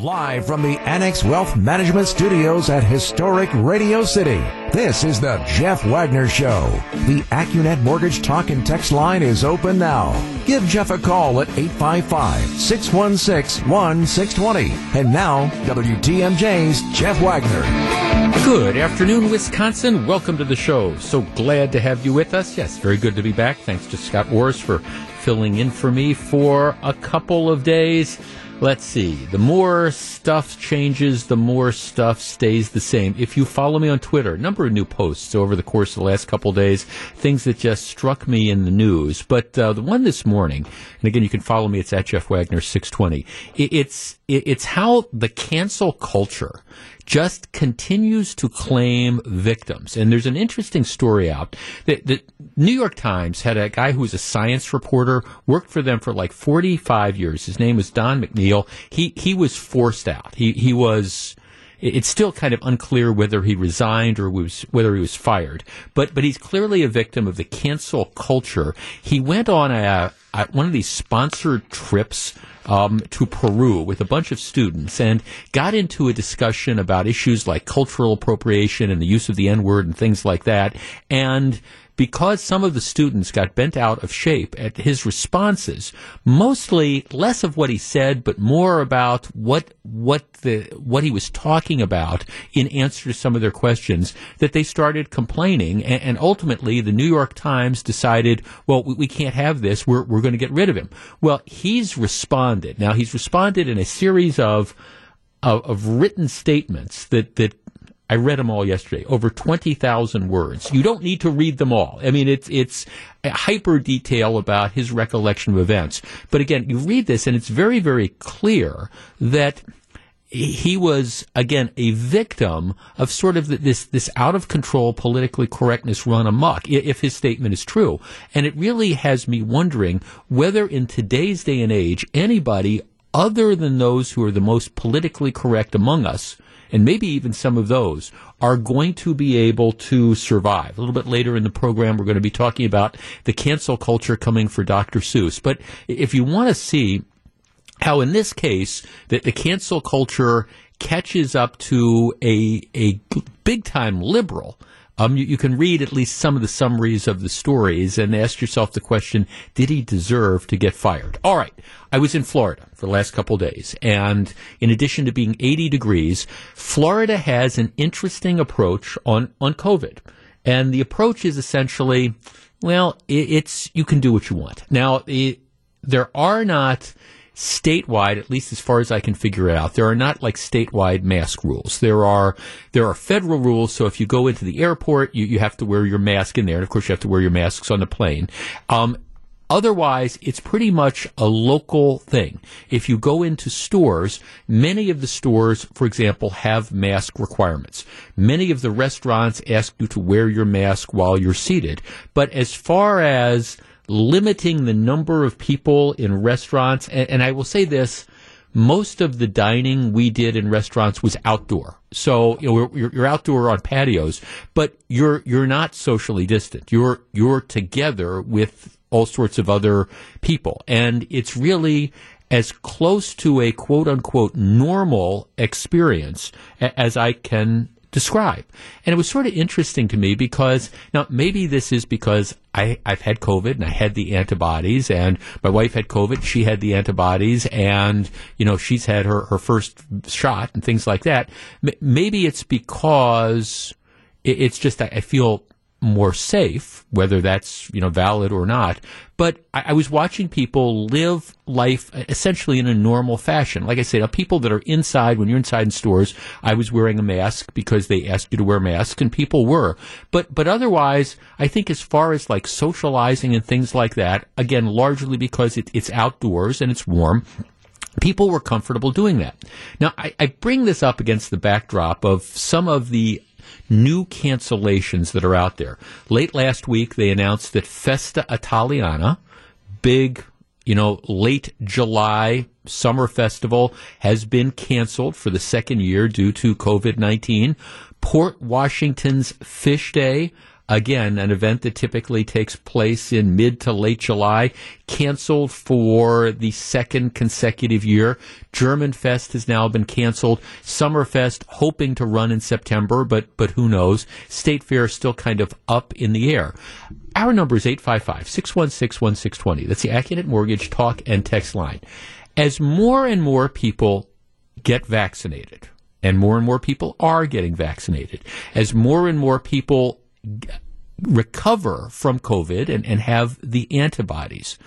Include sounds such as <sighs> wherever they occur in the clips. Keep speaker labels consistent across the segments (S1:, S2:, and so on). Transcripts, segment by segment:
S1: Live from the Annex Wealth Management Studios at historic Radio City, this is the Jeff Wagner Show. The Accunet Mortgage Talk and Text line is open now. Give Jeff a call at 855-616-1620. And now, WTMJ's Jeff Wagner.
S2: Good afternoon, Wisconsin. Welcome to the show. So glad to have you with us. Yes, very good to be back. Thanks to Scott Wars for filling in for me for a couple of days. Let's see. The more stuff changes, the more stuff stays the same. If you follow me on Twitter, a number of new posts over the course of the last couple days, things that just struck me in the news. But uh, the one this morning, and again, you can follow me. It's at Jeff Wagner six twenty. It's it's how the cancel culture just continues to claim victims. And there's an interesting story out. The, the, New York Times had a guy who was a science reporter, worked for them for like 45 years. His name was Don McNeil. He, he was forced out. He, he was, it's still kind of unclear whether he resigned or was whether he was fired. But but he's clearly a victim of the cancel culture. He went on a, a one of these sponsored trips um, to Peru with a bunch of students and got into a discussion about issues like cultural appropriation and the use of the N word and things like that. And because some of the students got bent out of shape at his responses, mostly less of what he said, but more about what what the what he was talking about in answer to some of their questions, that they started complaining, and, and ultimately the New York Times decided, well, we, we can't have this. We're we're going to get rid of him. Well, he's responded. Now he's responded in a series of of, of written statements that that I read them all yesterday, over 20,000 words. You don't need to read them all. I mean, it's, it's hyper detail about his recollection of events. But again, you read this and it's very, very clear that he was again a victim of sort of this this out of control politically correctness run amok if his statement is true and it really has me wondering whether in today's day and age anybody other than those who are the most politically correct among us and maybe even some of those are going to be able to survive. A little bit later in the program, we're going to be talking about the cancel culture coming for Dr. Seuss. But if you want to see how in this case that the cancel culture catches up to a, a big time liberal, um, you, you, can read at least some of the summaries of the stories and ask yourself the question, did he deserve to get fired? All right. I was in Florida for the last couple days, and in addition to being 80 degrees, Florida has an interesting approach on, on COVID. And the approach is essentially, well, it, it's, you can do what you want. Now, it, there are not, statewide, at least as far as I can figure it out, there are not like statewide mask rules. There are there are federal rules. So if you go into the airport, you, you have to wear your mask in there, and of course you have to wear your masks on the plane. Um, Otherwise, it's pretty much a local thing. If you go into stores, many of the stores, for example, have mask requirements. Many of the restaurants ask you to wear your mask while you're seated. But as far as limiting the number of people in restaurants. And, and, I will say this. Most of the dining we did in restaurants was outdoor. So, you know, you're, you're outdoor on patios, but you're, you're not socially distant. You're, you're together with all sorts of other people. And it's really as close to a quote unquote normal experience as I can describe. And it was sort of interesting to me because now maybe this is because I, I've had COVID and I had the antibodies and my wife had COVID, she had the antibodies and, you know, she's had her, her first shot and things like that. M- maybe it's because it's just, I feel more safe, whether that's you know valid or not. But I, I, was watching people live life essentially in a normal fashion. Like I said, people that are inside, when you're inside in stores, I was wearing a mask because they asked you to wear masks, and people were. But but otherwise, I think as far as like socializing and things like that, again, largely because it, it's outdoors and it's warm people were comfortable doing that. Now, I, I, bring this up against the backdrop of some of the new cancellations that are out there. Late last week, they announced that Festa Italiana, big, you know, late July summer festival, has been canceled for the second year due to COVID 19. Port Washington's Fish Day, again, an event that typically takes place in mid to late July, canceled for the second consecutive year. German Fest has now been canceled. Summerfest hoping to run in September, but but who knows? State Fair is still kind of up in the air. Our number is 855-616-1620. That's the Accunet Mortgage talk and text line. As more and more people get vaccinated, and more and more people are getting vaccinated, as more and more people recover from COVID and, and have the antibodies.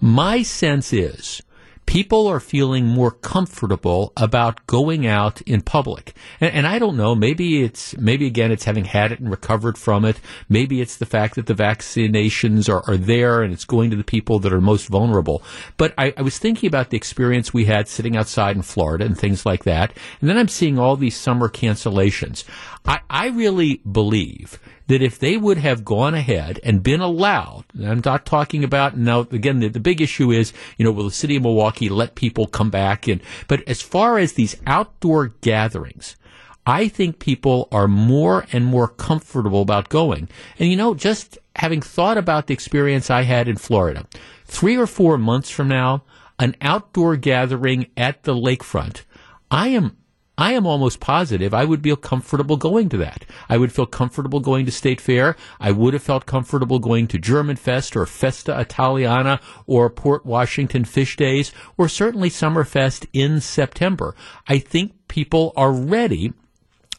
S2: My sense is people are feeling more comfortable about going out in public. And, and, I don't know, maybe it's, maybe again, it's having had it and recovered from it. Maybe it's the fact that the vaccinations are, are there and it's going to the people that are most vulnerable. But I, I was thinking about the experience we had sitting outside in Florida and things like that. And then I'm seeing all these summer cancellations. I, I really believe that if they would have gone ahead and been allowed, I'm not talking about now again the, the big issue is, you know, will the city of Milwaukee let people come back and but as far as these outdoor gatherings, I think people are more and more comfortable about going. And you know, just having thought about the experience I had in Florida, three or four months from now, an outdoor gathering at the lakefront, I am I am almost positive I would feel comfortable going to that. I would feel comfortable going to State Fair. I would have felt comfortable going to German Fest or Festa Italiana or Port Washington Fish Days or certainly Summerfest in September. I think people are ready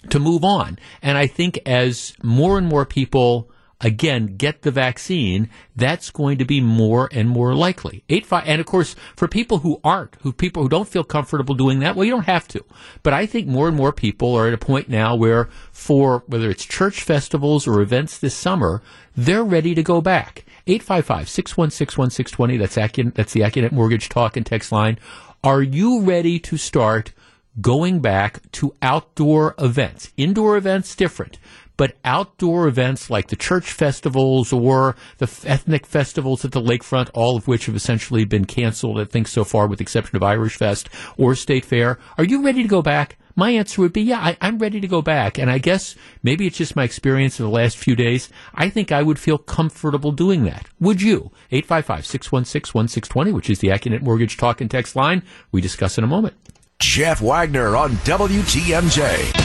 S2: to move on. And I think as more and more people again get the vaccine, that's going to be more and more likely. Eight five, and of course, for people who aren't, who people who don't feel comfortable doing that, well, you don't have to. But I think more and more people are at a point now where, for whether it's church festivals or events this summer, they're ready to go back. 855-616-1620, that's, Accunet, that's the Accunet Mortgage Talk and Text line. Are you ready to start going back to outdoor events? Indoor events, different but outdoor events like the church festivals or the ethnic festivals at the lakefront, all of which have essentially been canceled, I think, so far, with the exception of Irish Fest or State Fair. Are you ready to go back? My answer would be, yeah, I, am ready to go back. And I guess maybe it's just my experience in the last few days. I think I would feel comfortable doing that. Would you? 855-616-1620, which is the Accunet Mortgage Talk and Text line. We discuss in a moment.
S1: Jeff Wagner on WTMJ.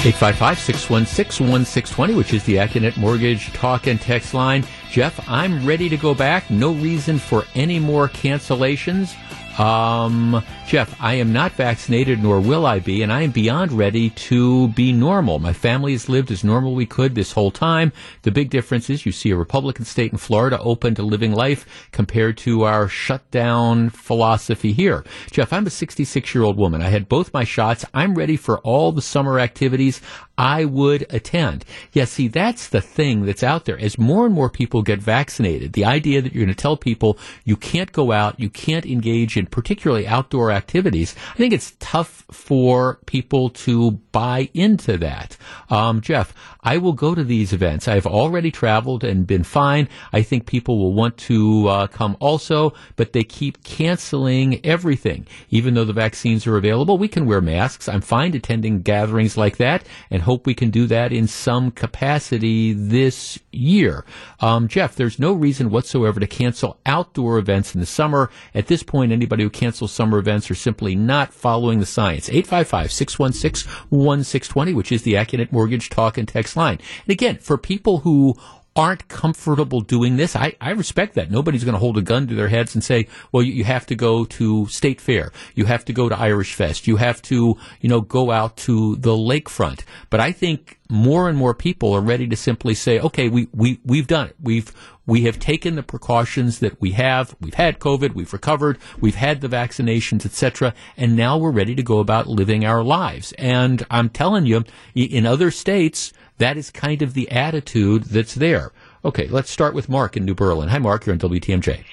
S2: 855-616-1620, which is the Accunet Mortgage Talk and Text line. Jeff, I'm ready to go back. No reason for any more cancellations. Um, Jeff, I am not vaccinated, nor will I be, and I am beyond ready to be normal. My family has lived as normal we could this whole time. The big difference is you see a Republican state in Florida open to living life compared to our shutdown philosophy here. Jeff, I'm a 66 year old woman. I had both my shots. I'm ready for all the summer activities. I would attend. Yeah, see, that's the thing that's out there. As more and more people get vaccinated, the idea that you're going to tell people you can't go out, you can't engage in particularly outdoor activities, I think it's tough for people to buy into that. Um, Jeff, I will go to these events. I've already traveled and been fine. I think people will want to uh, come also, but they keep canceling everything. Even though the vaccines are available, we can wear masks. I'm fine attending gatherings like that and hope we can do that in some capacity this year. Um, Jeff, there's no reason whatsoever to cancel outdoor events in the summer. At this point, anybody who cancels summer events are simply not following the science. 855-616-1620, which is the Accunet Mortgage Talk and Text line. And again, for people who aren't comfortable doing this. I, I respect that. Nobody's going to hold a gun to their heads and say, well, you, you, have to go to State Fair. You have to go to Irish Fest. You have to, you know, go out to the lakefront. But I think more and more people are ready to simply say, okay, we, we, we've done it. We've, we have taken the precautions that we have. We've had COVID. We've recovered. We've had the vaccinations, etc. And now we're ready to go about living our lives. And I'm telling you, in other states, that is kind of the attitude that's there. Okay, let's start with Mark in New Berlin. Hi, Mark. You're on WTMJ.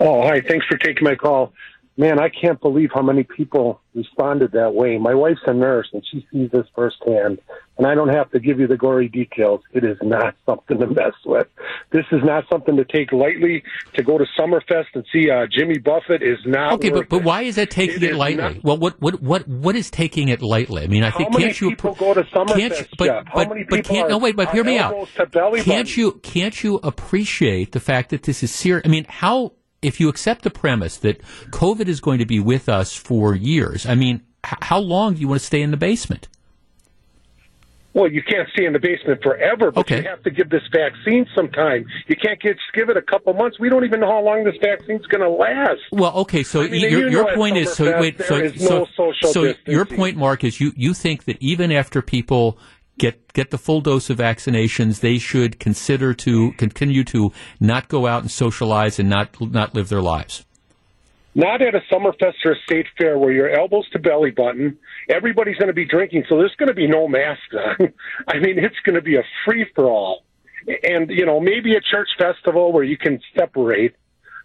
S3: Oh, hi. Thanks for taking my call. Man, I can't believe how many people responded that way. My wife's a nurse, and she sees this firsthand. and I don't have to give you the gory details. It is not <laughs> something to mess with. This is not something to take lightly. To go to Summerfest and see uh, Jimmy Buffett is not.
S2: Okay, but, but why is that taking it,
S3: it
S2: lightly?
S3: Not,
S2: well, what what what what is taking it lightly? I mean, I think can't you
S3: people go to Summerfest?
S2: Can't you, but but,
S3: many
S2: but
S3: people
S2: can't no wait, but hear me out. Can't you can't you appreciate the fact that this is serious? I mean, how if you accept the premise that COVID is going to be with us for years, I mean, h- how long do you want to stay in the basement?
S3: Well, you can't stay in the basement forever, but
S2: Okay.
S3: you have to give this vaccine some time. You can't get, just give it a couple months. We don't even know how long this vaccine's going to last.
S2: Well, okay, so
S3: I mean,
S2: your,
S3: you
S2: your point is so wait, so
S3: is
S2: so
S3: no social
S2: so your point, Mark, is you you think that even after people get get the full dose of vaccinations, they should consider to continue to not go out and socialize and not not live their lives.
S3: Not at a summer fest or a state fair where you're elbows to belly button. Everybody's going to be drinking, so there's going to be no masks on. <laughs> I mean, it's going to be a free for all. And, you know, maybe a church festival where you can separate,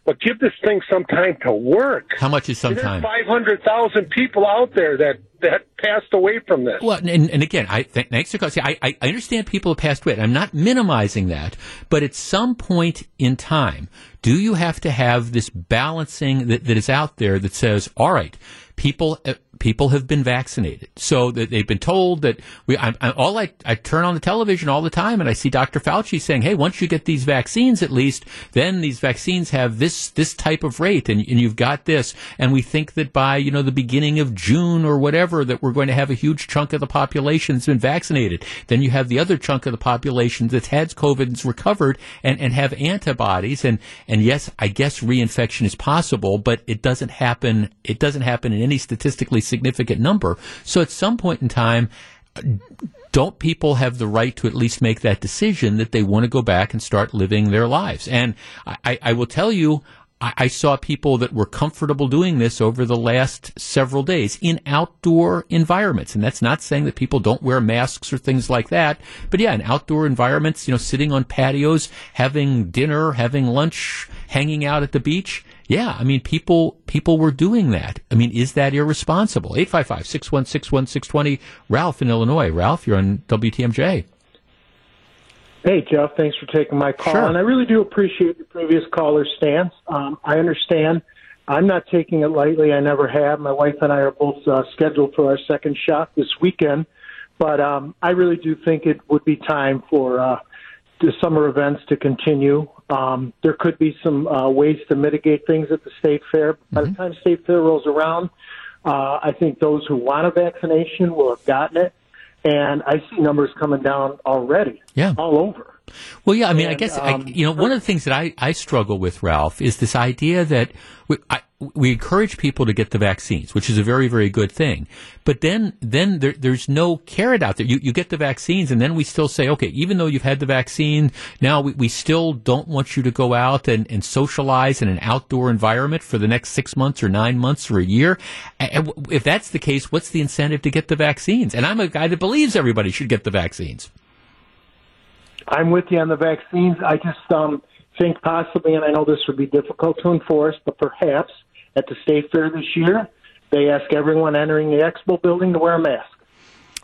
S3: but give this thing some time to work.
S2: How much is some time?
S3: 500,000 people out there that, that passed away from this.
S2: Well, and, and again, I th- thanks for see, I, I I understand people have passed away. I'm not minimizing that, but at some point in time, do you have to have this balancing that, that is out there that says, all right, people uh, people have been vaccinated, so that they've been told that we. I, I, all I I turn on the television all the time, and I see Dr. Fauci saying, hey, once you get these vaccines, at least then these vaccines have this this type of rate, and, and you've got this, and we think that by you know the beginning of June or whatever that we're going to have a huge chunk of the population that's been vaccinated. Then you have the other chunk of the population that's had COVID and's recovered and, and have antibodies. And, and yes, I guess reinfection is possible, but it doesn't happen. It doesn't happen in any statistically significant number. So at some point in time, don't people have the right to at least make that decision that they want to go back and start living their lives? And I, I will tell you, I, I saw people that were comfortable doing this over the last several days in outdoor environments. And that's not saying that people don't wear masks or things like that. But yeah, in outdoor environments, you know, sitting on patios, having dinner, having lunch, hanging out at the beach. Yeah, I mean, people people were doing that. I mean, is that irresponsible? 855-616-1620. Ralph in Illinois. Ralph, you're on WTMJ.
S4: Hey, Jeff, thanks for taking my call.
S2: Sure.
S4: And I really do appreciate the previous caller's stance. Um, I understand. I'm not taking it lightly. I never have. My wife and I are both uh, scheduled for our second shot this weekend. But um, I really do think it would be time for uh, the summer events to continue. Um, there could be some uh, ways to mitigate things at the state fair. By the time state fair rolls around, uh, I think those who want a vaccination will have gotten it. And I see numbers coming down already,
S2: Yeah.
S4: all over.
S2: Well, yeah, I mean, I
S4: And,
S2: guess, I,
S4: um,
S2: you know, one of the things that I, I struggle with, Ralph, is this idea that we, I, we encourage people to get the vaccines, which is a very, very good thing. But then, then there, there's no carrot out there. You, you get the vaccines, and then we still say, okay, even though you've had the vaccine, now we, we still don't want you to go out and, and socialize in an outdoor environment for the next six months or nine months or a year. And if that's the case, what's the incentive to get the vaccines? And I'm a guy that believes everybody should get the vaccines.
S4: I'm with you on the vaccines. I just um, think possibly, and I know this would be difficult to enforce, but perhaps at the state fair this year, they ask everyone entering the expo building to wear a mask.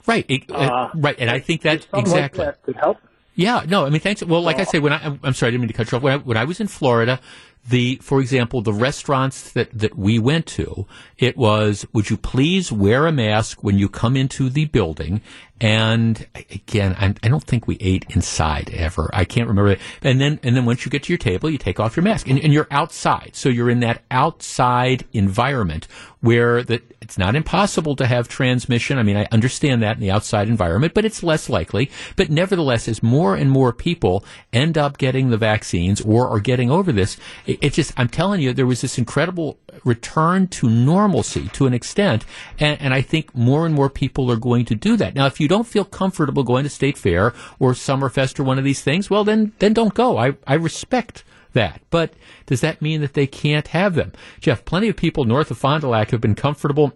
S2: Right, it- uh,
S4: Uh,
S2: right, and I think that exactly.
S4: like that could help.
S2: Yeah, no, I mean, thanks. Well, like I say, when I, I'm sorry, I didn't mean to cut you off. When I, when I was in Florida, the, for example, the restaurants that, that we went to, it was, would you please wear a mask when you come into the building? And again, I, I don't think we ate inside ever. I can't remember. And then, and then once you get to your table, you take off your mask and, and you're outside. So you're in that outside environment where that it's not impossible to have transmission. I mean, I understand that in the outside environment, but it's less likely. But nevertheless, as more and more people end up getting the vaccines or are getting over this, it, it just, I'm telling you, there was this incredible return to normalcy to an extent. And, and I think more and more people are going to do that. Now, if you don't feel comfortable going to State Fair or Summerfest or one of these things, well, then, then don't go. I, I respect that. But does that mean that they can't have them? Jeff, plenty of people north of Fond du Lac have been comfortable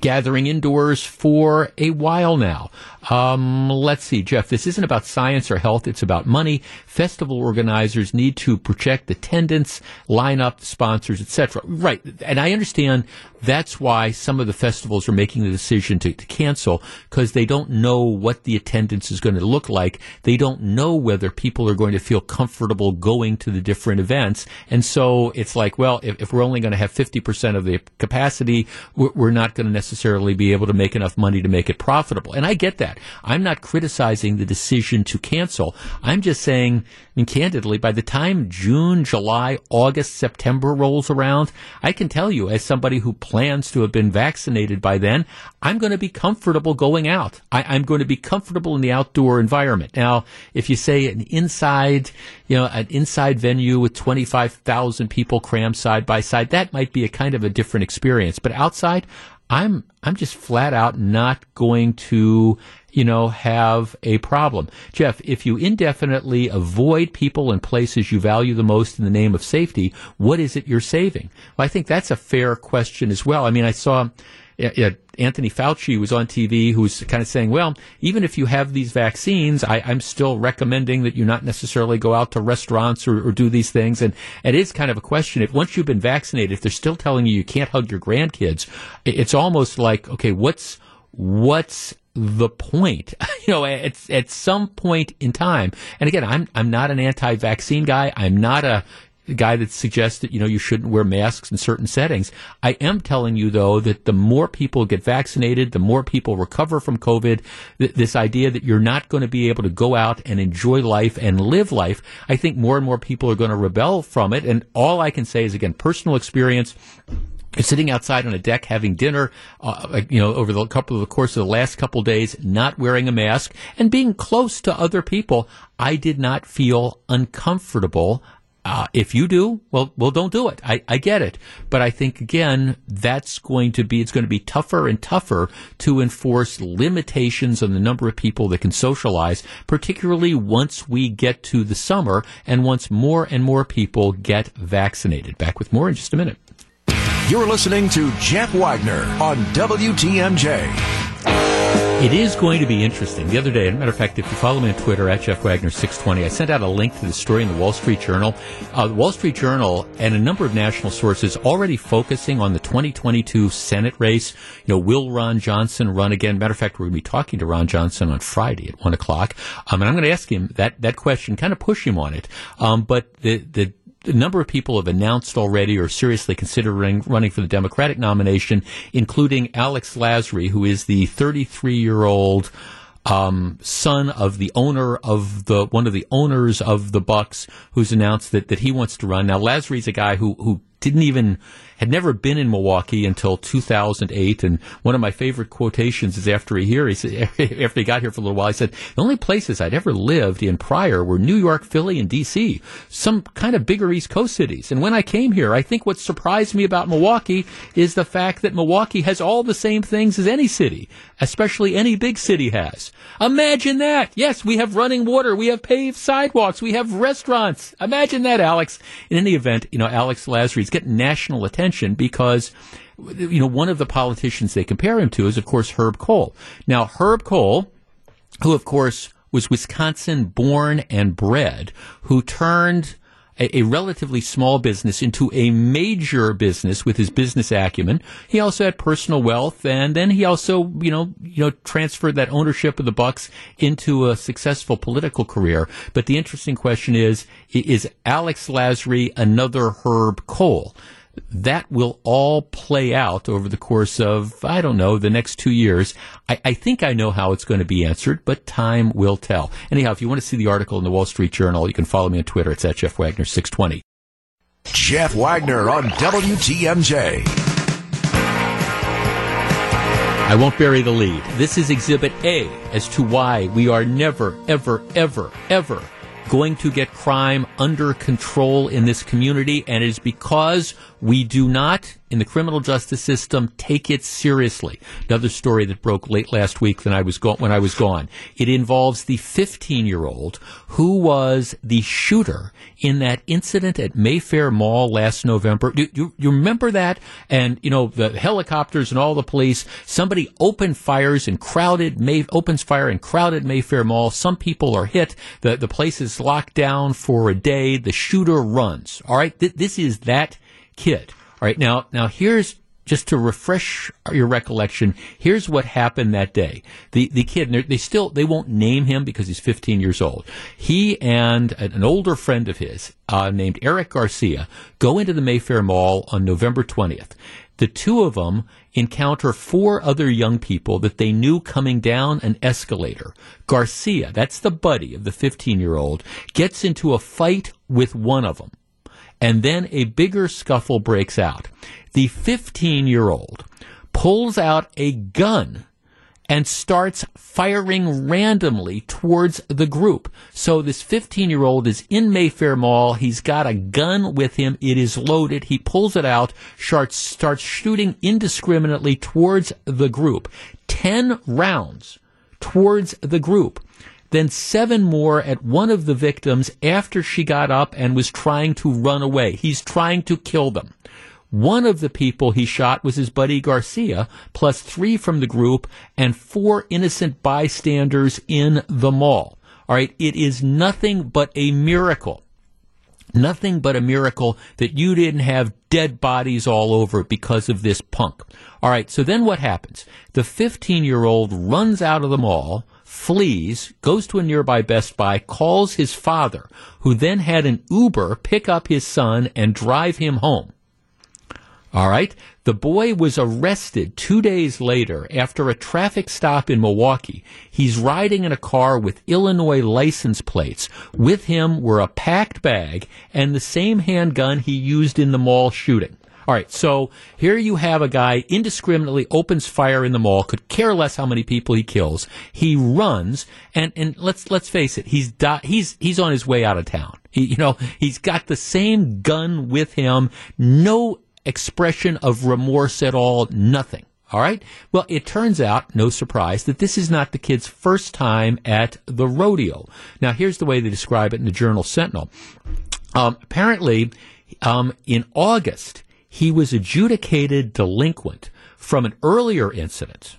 S2: gathering indoors for a while now. Um, let's see, Jeff, this isn't about science or health. It's about money. Festival organizers need to project attendance, line up sponsors, etc. Right. And I understand that's why some of the festivals are making the decision to, to cancel because they don't know what the attendance is going to look like. They don't know whether people are going to feel comfortable going to the different events. And so it's like, well, if, if we're only going to have 50% of the capacity, we're, we're not going to necessarily be able to make enough money to make it profitable. And I get that. I'm not criticizing the decision to cancel. I'm just saying, Mean, candidly, by the time June, July, August, September rolls around, I can tell you, as somebody who plans to have been vaccinated by then, I'm going to be comfortable going out. I, am going to be comfortable in the outdoor environment. Now, if you say an inside, you know, an inside venue with 25,000 people crammed side by side, that might be a kind of a different experience. But outside, I'm I'm just flat out not going to you know, have a problem. Jeff, if you indefinitely avoid people and places you value the most in the name of safety, what is it you're saving? Well, I think that's a fair question as well. I mean, I saw yeah, Anthony Fauci was on TV who was kind of saying, well, even if you have these vaccines, I, am still recommending that you not necessarily go out to restaurants or, or, do these things. And it is kind of a question. If once you've been vaccinated, if they're still telling you you can't hug your grandkids, it's almost like, okay, what's, what's the point. <laughs> you know, at, at some point in time, and again, I'm, I'm not an anti-vaccine guy. I'm not a guy that suggests that, you know, you shouldn't wear masks in certain settings. I am telling you, though, that the more people get vaccinated, the more people recover from COVID, th- this idea that you're not going to be able to go out and enjoy life and live life, I think more and more people are going to rebel from it. And all I can say is, again, personal experience sitting outside on a deck having dinner, uh, you know, over the couple of the course of the last couple of days, not wearing a mask and being close to other people, I did not feel uncomfortable. Uh, if you do, well, well, don't do it. I, I get it, but I think again that's going to be it's going to be tougher and tougher to enforce limitations on the number of people that can socialize, particularly once we get to the summer and once more and more people get vaccinated. Back with more in just a minute.
S1: You're listening to Jeff Wagner on WTMJ.
S2: It is going to be interesting. The other day, as a matter of fact, if you follow me on Twitter at Jeff Wagner 620, I sent out a link to the story in the Wall Street Journal. Uh, the Wall Street Journal and a number of national sources already focusing on the 2022 Senate race. You know, will Ron Johnson run again? Matter of fact, we're going to be talking to Ron Johnson on Friday at one o'clock, um, and I'm going to ask him that that question, kind of push him on it. Um, but the the a number of people have announced already or seriously considering running for the Democratic nomination, including Alex Lasry, who is the 33 year old um, son of the owner of the one of the owners of the Bucks, who's announced that, that he wants to run. Now, Lasry's a guy who who didn't even had never been in Milwaukee until 2008. And one of my favorite quotations is after he here, he said, <laughs> after he got here for a little while, he said, the only places I'd ever lived in prior were New York, Philly, and D.C., some kind of bigger East Coast cities. And when I came here, I think what surprised me about Milwaukee is the fact that Milwaukee has all the same things as any city, especially any big city has. Imagine that. Yes, we have running water. We have paved sidewalks. We have restaurants. Imagine that, Alex. In any event, you know, Alex Lasry's getting national attention because you know one of the politicians they compare him to is of course Herb Kohl. Now Herb Kohl, who of course was Wisconsin born and bred, who turned a, a, relatively small business into a major business with his business acumen. He also had personal wealth, and then he also, you know, you know, transferred that ownership of the Bucks into a successful political career. But the interesting question is: Is Alex Lasry another Herb Kohl? That will all play out over the course of, I don't know, the next two years. I, I, think I know how it's going to be answered, but time will tell. Anyhow, if you want to see the article in the Wall Street Journal, you can follow me on Twitter. It's at Jeff Wagner 620.
S1: Jeff Wagner on WTMJ.
S2: I won't bury the lead. This is Exhibit A as to why we are never, ever, ever, ever going to get crime under control in this community, and it is because we do not, in the criminal justice system take it seriously. Another story that broke late last week when I was go- when I was gone. It involves the 15 year old who was the shooter in that incident at Mayfair Mall last November. Do you, you remember that? And you know the helicopters and all the police. Somebody opened fires and crowded May opens fire in crowded Mayfair Mall. Some people are hit. The the place is locked down for a day. The shooter runs. All right, Th- this is that kid. All right, now now here's just to refresh your recollection, here's what happened that day. The the kid, they still they won't name him because he's 15 years old. He and an older friend of his uh, named Eric Garcia go into the Mayfair Mall on November 20th. The two of them encounter four other young people that they knew coming down an escalator. Garcia, that's the buddy of the 15 year old, gets into a fight with one of them. And then a bigger scuffle breaks out. The 15 year old pulls out a gun and starts firing randomly towards the group. So this 15 year old is in Mayfair Mall. He's got a gun with him. It is loaded. He pulls it out, starts, starts shooting indiscriminately towards the group. 10 rounds towards the group. Then seven more at one of the victims after she got up and was trying to run away. He's trying to kill them. One of the people he shot was his buddy Garcia, plus three from the group and four innocent bystanders in the mall. All right, it is nothing but a miracle. Nothing but a miracle that you didn't have dead bodies all over because of this punk. All right, so then what happens? The 15 year old runs out of the mall, flees, goes to a nearby Best Buy, calls his father, who then had an Uber pick up his son and drive him home. All right. The boy was arrested two days later after a traffic stop in Milwaukee. He's riding in a car with Illinois license plates. With him were a packed bag and the same handgun he used in the mall shooting. All right, so here you have a guy indiscriminately opens fire in the mall, could care less how many people he kills. He runs, and, and let's let's face it, he's di- he's he's on his way out of town. He, you know, he's got the same gun with him, no expression of remorse at all, nothing. All right. Well, it turns out, no surprise, that this is not the kid's first time at the rodeo. Now, here's the way they describe it in the Journal Sentinel. Um, apparently, um, in August, he was adjudicated delinquent from an earlier incident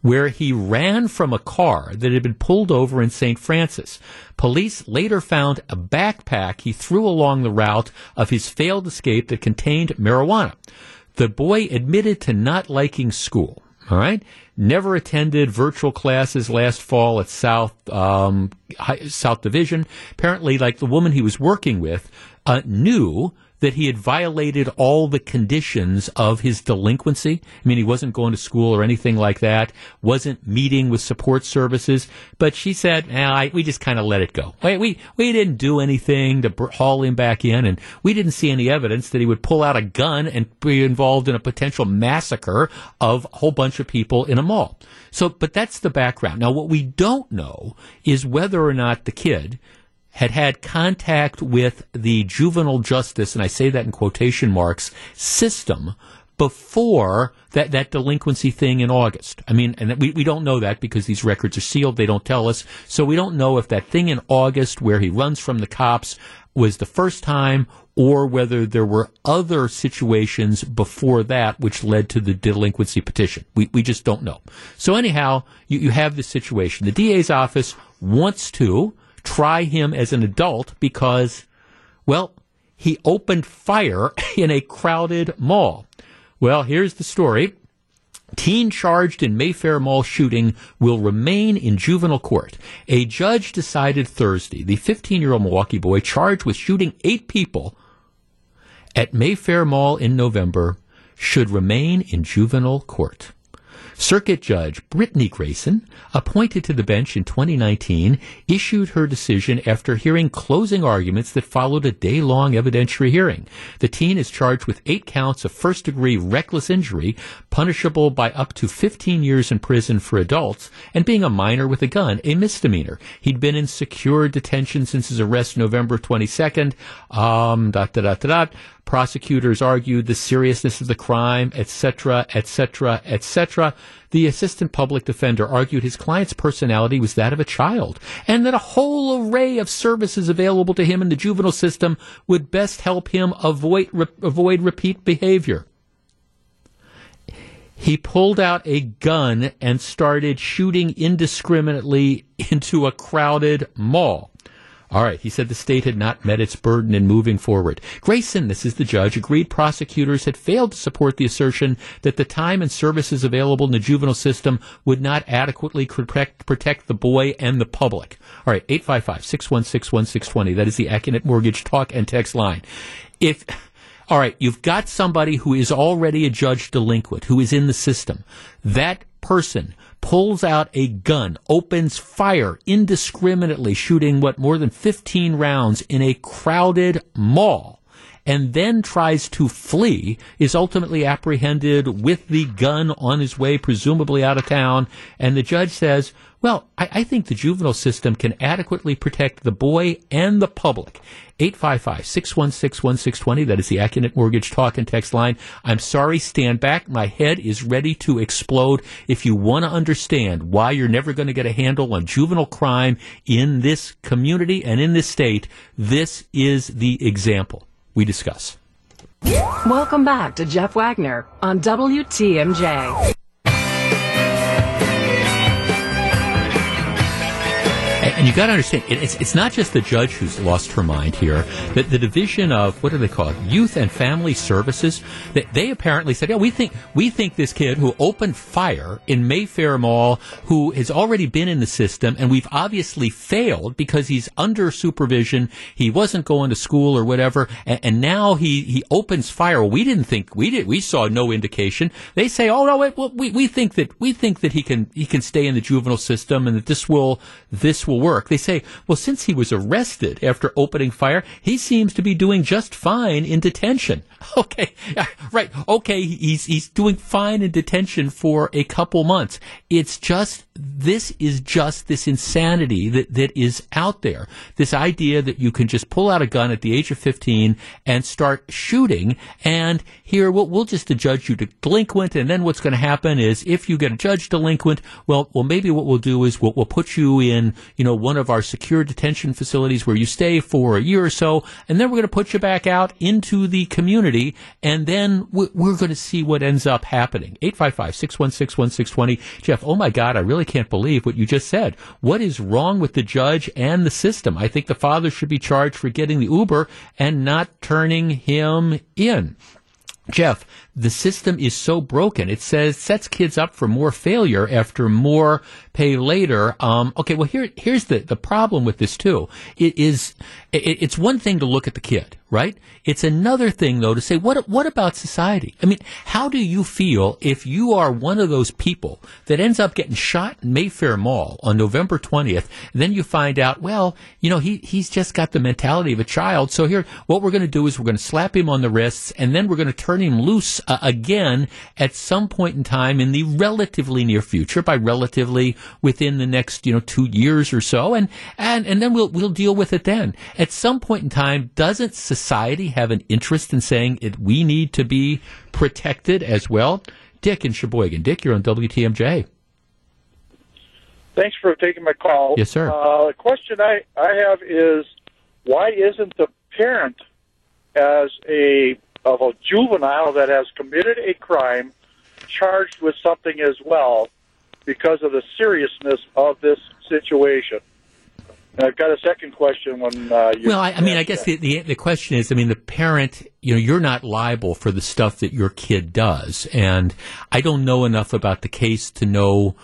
S2: where he ran from a car that had been pulled over in St. Francis. Police later found a backpack he threw along the route of his failed escape that contained marijuana. The boy admitted to not liking school. All right, never attended virtual classes last fall at South um, South Division. Apparently, like the woman he was working with, uh, knew that he had violated all the conditions of his delinquency. I mean, he wasn't going to school or anything like that, wasn't meeting with support services, but she said, we just kind of let it go. We, we, we didn't do anything to haul him back in, and we didn't see any evidence that he would pull out a gun and be involved in a potential massacre of a whole bunch of people in a mall. So, but that's the background. Now, what we don't know is whether or not the kid had had contact with the juvenile justice, and I say that in quotation marks, system before that, that delinquency thing in August. I mean, and we, we don't know that because these records are sealed. They don't tell us. So we don't know if that thing in August where he runs from the cops was the first time or whether there were other situations before that which led to the delinquency petition. We, we just don't know. So anyhow, you, you have this situation. The DA's office wants to, try him as an adult because, well, he opened fire <laughs> in a crowded mall. Well, here's the story. Teen charged in Mayfair Mall shooting will remain in juvenile court. A judge decided Thursday the 15 year old Milwaukee boy charged with shooting eight people at Mayfair Mall in November should remain in juvenile court. Circuit Judge Brittany Grayson, appointed to the bench in 2019, issued her decision after hearing closing arguments that followed a day long evidentiary hearing. The teen is charged with eight counts of first degree reckless injury, punishable by up to 15 years in prison for adults, and being a minor with a gun, a misdemeanor. He'd been in secure detention since his arrest November 22nd. Um, dot, dot, dot, dot, Prosecutors argued the seriousness of the crime, etc., etc., etc. The assistant public defender argued his client's personality was that of a child and that a whole array of services available to him in the juvenile system would best help him avoid, re- avoid repeat behavior. He pulled out a gun and started shooting indiscriminately into a crowded mall. All right, he said the state had not met its burden in moving forward. Grayson, this is the judge, agreed prosecutors had failed to support the assertion that the time and services available in the juvenile system would not adequately protect, protect the boy and the public. All right, 855-616-1620. That is the Accunet Mortgage talk and text line. If, all right, you've got somebody who is already adjudged delinquent, who is in the system. That person pulls out a gun, opens fire indiscriminately, shooting what more than 15 rounds in a crowded mall and then tries to flee, is ultimately apprehended with the gun on his way, presumably out of town. And the judge says, well, I, I think the juvenile system can adequately protect the boy and the public. 855-616-1620. That is the Accunet Mortgage talk and text line. I'm sorry, stand back. My head is ready to explode. If you want to understand why you're never going to get a handle on juvenile crime in this community and in this state, this is the example we discuss.
S5: Welcome back to Jeff Wagner on WTMJ.
S2: And you got to understand, it's, it's not just the judge who's lost her mind here. The, the division of what do they call it, youth and family services. They, they apparently said, "Yeah, we think we think this kid who opened fire in Mayfair Mall, who has already been in the system, and we've obviously failed because he's under supervision. He wasn't going to school or whatever, and, and now he he opens fire. We didn't think we did. We saw no indication. They say, "Oh no, well, we we think that we think that he can he can stay in the juvenile system, and that this will this will work. They say, well, since he was arrested after opening fire, he seems to be doing just fine in detention. <laughs> Okay, <laughs> right. Okay, he's he's doing fine in detention for a couple months. It's just this is just this insanity that that is out there. This idea that you can just pull out a gun at the age of 15 and start shooting and here we'll, we'll just adjudge you delinquent and then what's going to happen is if you get adjudged delinquent, well, well maybe what we'll do is we'll, we'll put you in, you know, one of our secure detention facilities where you stay for a year or so and then we're going to put you back out into the community community, and then we're going to see what ends up happening. 855-616-1620. Jeff, oh my God, I really can't believe what you just said. What is wrong with the judge and the system? I think the father should be charged for getting the Uber and not turning him in. Jeff, the system is so broken. It says sets kids up for more failure after more pay later. Um, okay, well here here's the the problem with this too. It is it, it's one thing to look at the kid, right? It's another thing though to say what what about society? I mean, how do you feel if you are one of those people that ends up getting shot in Mayfair Mall on November 20th, then you find out, well, you know, he he's just got the mentality of a child. So here what we're going to do is we're going to slap him on the wrists and then we're going to turn him loose uh, again at some point in time in the relatively near future, by relatively within the next you know two years or so, and and and then we'll we'll deal with it then. At some point in time, doesn't society have an interest in saying it? We need to be protected as well. Dick in Sheboygan. Dick, you're on WTMJ.
S6: Thanks for taking my call.
S2: Yes, sir.
S6: Uh, the question I, I have is why isn't the parent as a of a juvenile that has committed a crime charged with something as well because of the seriousness of this situation. And I've got a second question when uh,
S2: you. Well, I, I mean, I guess the, the, the question is, I mean, the parent, you know, you're not liable for the stuff that your kid does, and I don't know enough about the case to know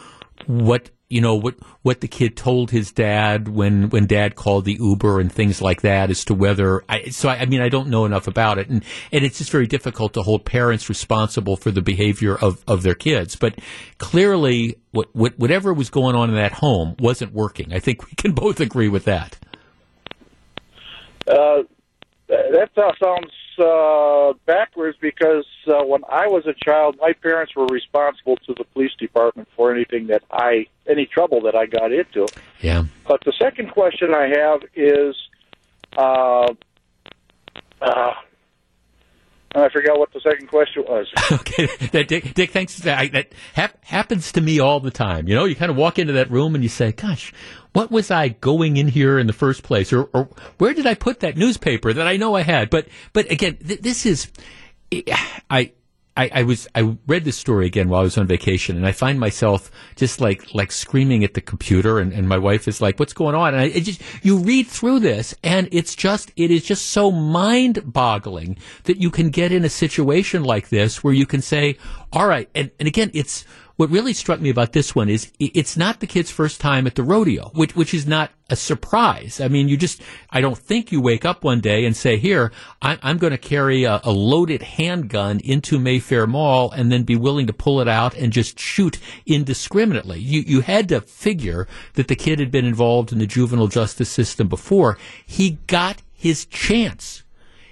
S2: what you know what what the kid told his dad when when dad called the Uber and things like that as to whether I so I, I, mean I don't know enough about it. And and it's just very difficult to hold parents responsible for the behavior of of their kids. But clearly what, what whatever was going on in that home wasn't working. I think we can both agree with that.
S6: Uh, that sounds uh, backwards because uh, when I was a child, my parents were responsible to the police department for anything that I, any trouble that I got into.
S2: Yeah.
S6: But the second question I have is, uh, uh, Oh, I forgot what the second question was. <laughs>
S2: okay, that, Dick, Dick, thanks. I, that hap, happens to me all the time. You know, you kind of walk into that room and you say, "Gosh, what was I going in here in the first place, or, or where did I put that newspaper that I know I had?" But, but again, th- this is, I, I, I, was I read this story again while I was on vacation, and I find myself just like like screaming at the computer, and, and my wife is like, "What's going on?" And I just you read through this, and it's just it is just so mind boggling that you can get in a situation like this where you can say, "All right," and, and again, it's what really struck me about this one is it's not the kid's first time at the rodeo, which which is not a surprise. I mean, you just I don't think you wake up one day and say, "Here, I, I'm going to carry a, a loaded handgun into Mayfair Mall and then be willing to pull it out and just shoot indiscriminately." You you had to figure that the kid had been involved in the juvenile justice system before. He got his chance.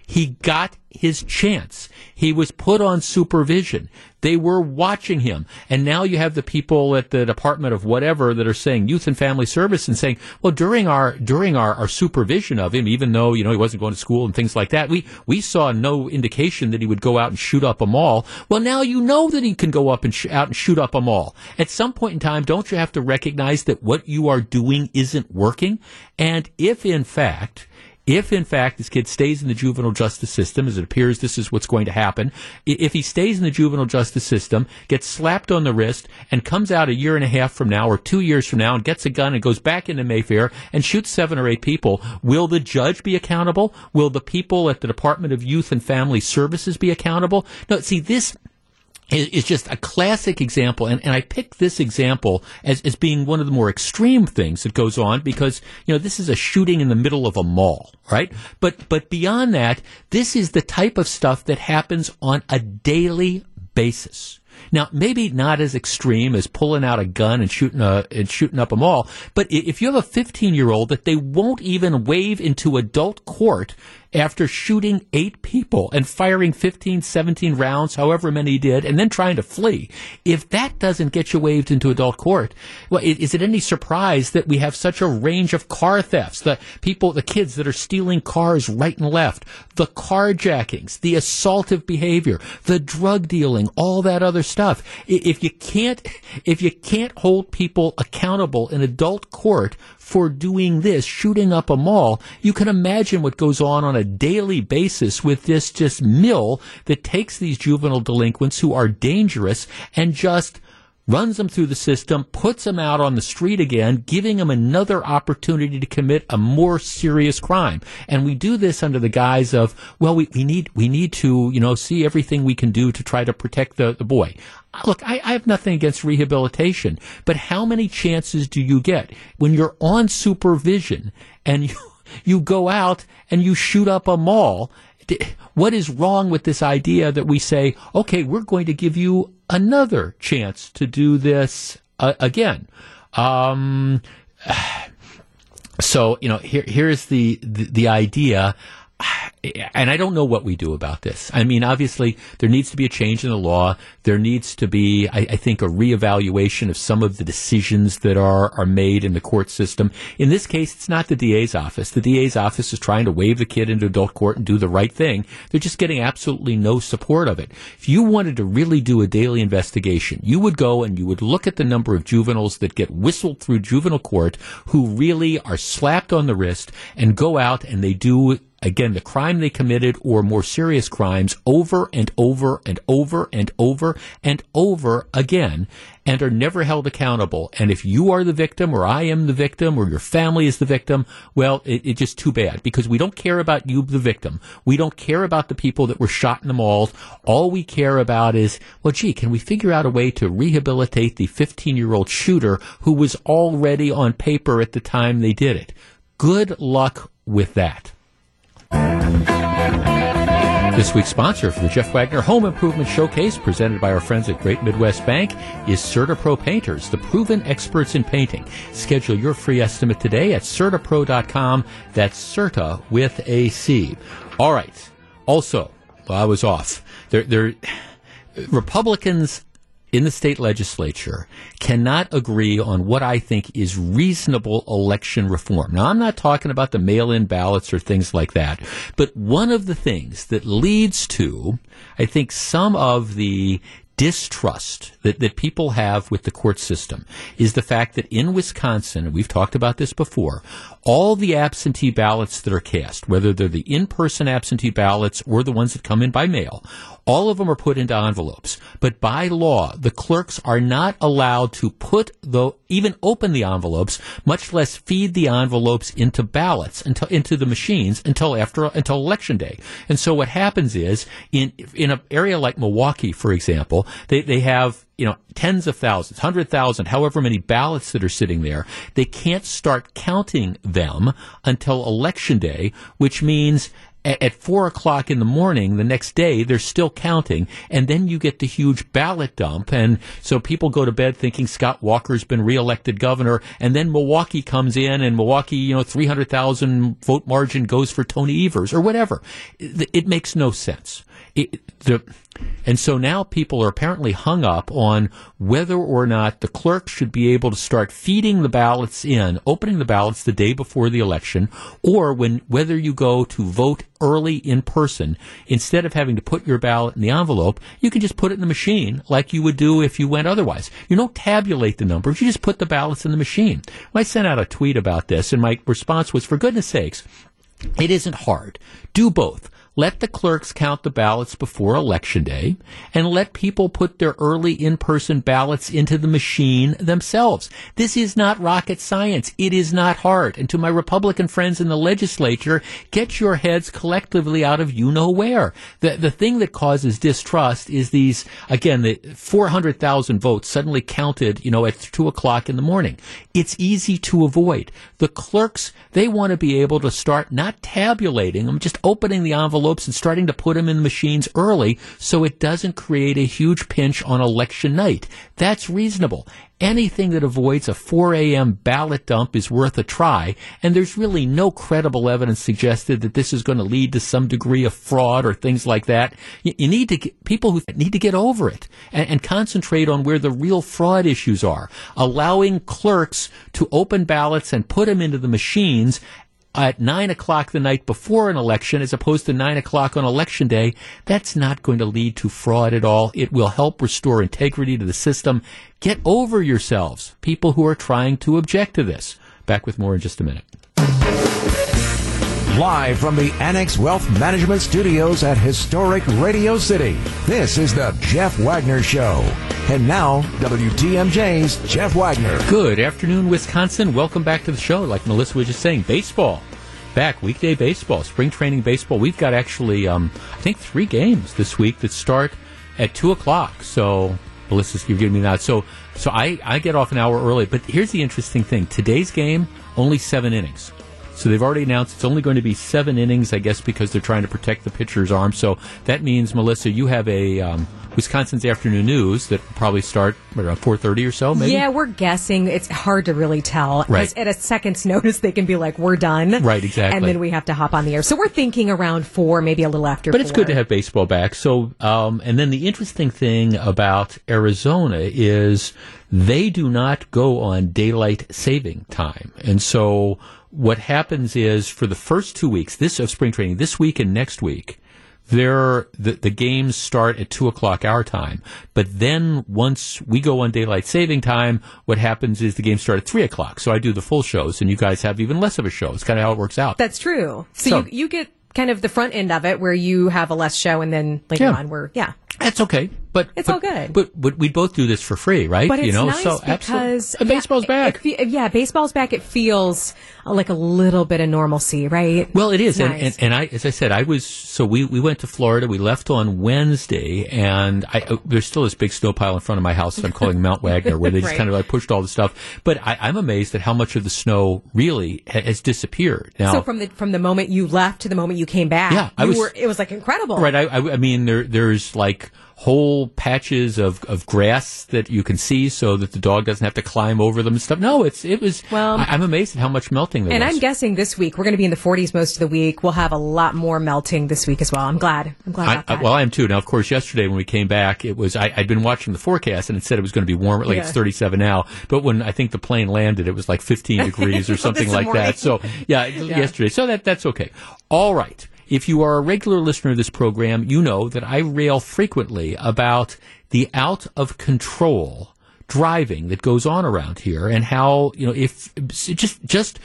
S2: He got his chance. He was put on supervision. They were watching him. And now you have the people at the Department of whatever that are saying Youth and Family Service and saying, well, during our, during our, our supervision of him, even though, you know, he wasn't going to school and things like that, we, we saw no indication that he would go out and shoot up a mall. Well, now you know that he can go up and sh- out and shoot up a mall. At some point in time, don't you have to recognize that what you are doing isn't working? And if in fact, if in fact this kid stays in the juvenile justice system, as it appears this is what's going to happen, if he stays in the juvenile justice system, gets slapped on the wrist, and comes out a year and a half from now or two years from now and gets a gun and goes back into Mayfair and shoots seven or eight people, will the judge be accountable? Will the people at the Department of Youth and Family Services be accountable? No, see, this is just a classic example. And, and I pick this example as, as being one of the more extreme things that goes on because, you know, this is a shooting in the middle of a mall, right? But, but beyond that, this is the type of stuff that happens on a daily basis. Now, maybe not as extreme as pulling out a gun and shooting a, and shooting up a mall, but if you have a 15 year old that they won't even wave into adult court after shooting eight people and firing 15, 17 rounds, however many he did, and then trying to flee. If that doesn't get you waved into adult court, well, is it any surprise that we have such a range of car thefts? The people, the kids that are stealing cars right and left, the carjackings, the assaultive behavior, the drug dealing, all that other stuff. If you can't, if you can't hold people accountable in adult court for doing this, shooting up a mall, you can imagine what goes on on a daily basis with this just mill that takes these juvenile delinquents who are dangerous and just runs them through the system, puts them out on the street again, giving them another opportunity to commit a more serious crime. And we do this under the guise of, well, we, we need we need to, you know, see everything we can do to try to protect the, the boy. Uh, look, I, I have nothing against rehabilitation, but how many chances do you get when you're on supervision and <laughs> you you go out and you shoot up a mall? What is wrong with this idea that we say, okay, we're going to give you another chance to do this uh, again? Um, <sighs> so you know, here here's the, the, the idea <sighs> and I don't know what we do about this. I mean, obviously, there needs to be a change in the law. There needs to be, I, I, think, a reevaluation of some of the decisions that are, are made in the court system. In this case, it's not the DA's office. The DA's office is trying to wave the kid into adult court and do the right thing. They're just getting absolutely no support of it. If you wanted to really do a daily investigation, you would go and you would look at the number of juveniles that get whistled through juvenile court who really are slapped on the wrist and go out and they do again, the crime they committed or more serious crimes over and over and over and over and over again and are never held accountable. And if you are the victim or I am the victim or your family is the victim, well, it, it's just too bad because we don't care about you, the victim. We don't care about the people that were shot in the malls. All we care about is, well, gee, can we figure out a way to rehabilitate the 15 year old shooter who was already on paper at the time they did it? Good luck with that. This week's sponsor for the Jeff Wagner Home Improvement Showcase, presented by our friends at Great Midwest Bank, is CertaPro Painters, the proven experts in painting. Schedule your free estimate today at CertaPro.com. That's Certa with a C. All right. Also, well, I was off. There, there, Republicans in the state legislature cannot agree on what I think is reasonable election reform. Now, I'm not talking about the mail in ballots or things like that, but one of the things that leads to, I think, some of the distrust that, that people have with the court system is the fact that in Wisconsin, and we've talked about this before, all the absentee ballots that are cast, whether they're the in-person absentee ballots or the ones that come in by mail, all of them are put into envelopes. But by law, the clerks are not allowed to put the, even open the envelopes, much less feed the envelopes into ballots until, into the machines until after, until election day. And so what happens is in, in an area like Milwaukee, for example, they, they have you know, tens of thousands, hundred thousand, however many ballots that are sitting there, they can't start counting them until election day, which means at, four o'clock in the morning the next day, they're still counting, and then you get the huge ballot dump, and so people go to bed thinking Scott Walker's been reelected governor, and then Milwaukee comes in, and Milwaukee, you know, three hundred thousand vote margin goes for Tony Evers or whatever. It makes no sense. It, the, and so now people are apparently hung up on whether or not the clerk should be able to start feeding the ballots in, opening the ballots the day before the election, or when whether you go to vote early in person, instead of having to put your ballot in the envelope, you can just put it in the machine like you would do if you went otherwise. You don't tabulate the numbers, you just put the ballots in the machine. I sent out a tweet about this, and my response was, for goodness sakes, it isn't hard. Do both let the clerks count the ballots before election day and let people put their early in-person ballots into the machine themselves. This is not rocket science. It is not hard. And to my Republican friends in the legislature, get your heads collectively out of you know where. The, the thing that causes distrust is these, again, the 400,000 votes suddenly counted, you know, at two o'clock in the morning. It's easy to avoid. The clerks, they want to be able to start not tabulating them, just opening the envelope envelopes and starting to put them in the machines early so it doesn't create a huge pinch on election night. That's reasonable. Anything that avoids a 4 a.m. ballot dump is worth a try, and there's really no credible evidence suggested that this is going to lead to some degree of fraud or things like that. You, you need to get, people who need to get over it and, and concentrate on where the real fraud issues are. Allowing clerks to open ballots and put them into the machines at nine o'clock the night before an election as opposed to nine o'clock on election day, that's not going to lead to fraud at all. It will help restore integrity to the system. Get over yourselves, people who are trying to object to this. Back with more in just a minute.
S1: Live from the Annex Wealth Management Studios at historic Radio City, this is the Jeff Wagner Show. And now, WTMJ's Jeff Wagner.
S2: Good afternoon, Wisconsin. Welcome back to the show. Like Melissa was just saying, baseball. Back, weekday baseball, spring training baseball. We've got actually, um, I think, three games this week that start at 2 o'clock. So, Melissa's giving me that. So, so I, I get off an hour early. But here's the interesting thing today's game, only seven innings. So they've already announced it's only going to be seven innings, I guess, because they're trying to protect the pitcher's arm. So that means, Melissa, you have a um, Wisconsin's afternoon news that will probably start around four thirty or so. Maybe.
S7: Yeah, we're guessing. It's hard to really tell.
S2: Right.
S7: At a second's notice, they can be like, "We're done."
S2: Right. Exactly.
S7: And then we have to hop on the air. So we're thinking around four, maybe a little after.
S2: But it's good to have baseball back. So, um, and then the interesting thing about Arizona is they do not go on daylight saving time, and so what happens is for the first two weeks this of spring training, this week and next week, there the, the games start at two o'clock our time. But then once we go on daylight saving time, what happens is the games start at three o'clock. So I do the full shows, and you guys have even less of a show. It's kind of how it works out.
S7: That's true. So,
S2: So-
S7: you, you get kind of the front end of it where you have a less show, and then later
S2: Yeah.
S7: on, we're yeah.
S2: That's okay, but
S7: It's
S2: but-
S7: all good.
S2: But but we'd both do this for free, right?
S7: But it's
S2: you know,
S7: nice
S2: so
S7: because
S2: absolutely. And baseball's back.
S7: It, fe- yeah, baseball's back. It feels like a little bit of normalcy, right?
S2: Well, it is,
S7: It's
S2: and,
S7: nice.
S2: and and I, as I said, I was so we we went to Florida. We left on Wednesday, and I uh, there's still this big snow pile in front of my house that I'm calling Mount <laughs> Wagner, where they just
S7: Right.
S2: kind of like pushed all the stuff. But I, I'm amazed at how much of the snow really ha- has disappeared now.
S7: so from the from the moment you left to the moment you came back,
S2: Yeah, I
S7: you
S2: was-
S7: were, it was like incredible.
S2: Right. I, I, I mean, there, there's like whole patches of, of grass that you can see so that the dog doesn't have to climb over them and stuff. No, it's it was.
S7: Well-
S2: I, I'm amazed at how much melting there
S7: And
S2: was.
S7: I'm guessing this week we're going to be in the 40s most of the week. We'll have a lot more melting this week as well. I'm glad. I'm glad
S2: I,
S7: about
S2: I,
S7: that.
S2: well, I am too. Now, of course, yesterday when we came back, it was I, I'd been watching the forecast and it said it was going to be warmer, like it's 37 now. But when I think the plane landed, it was like 15 degrees or <laughs> something like
S7: morning.
S2: that. So, <laughs> yeah, yesterday. So that that's okay. All right. If you are a regular listener of this program, you know that I rail frequently about the out of control driving that goes on around here and how, you know, if just just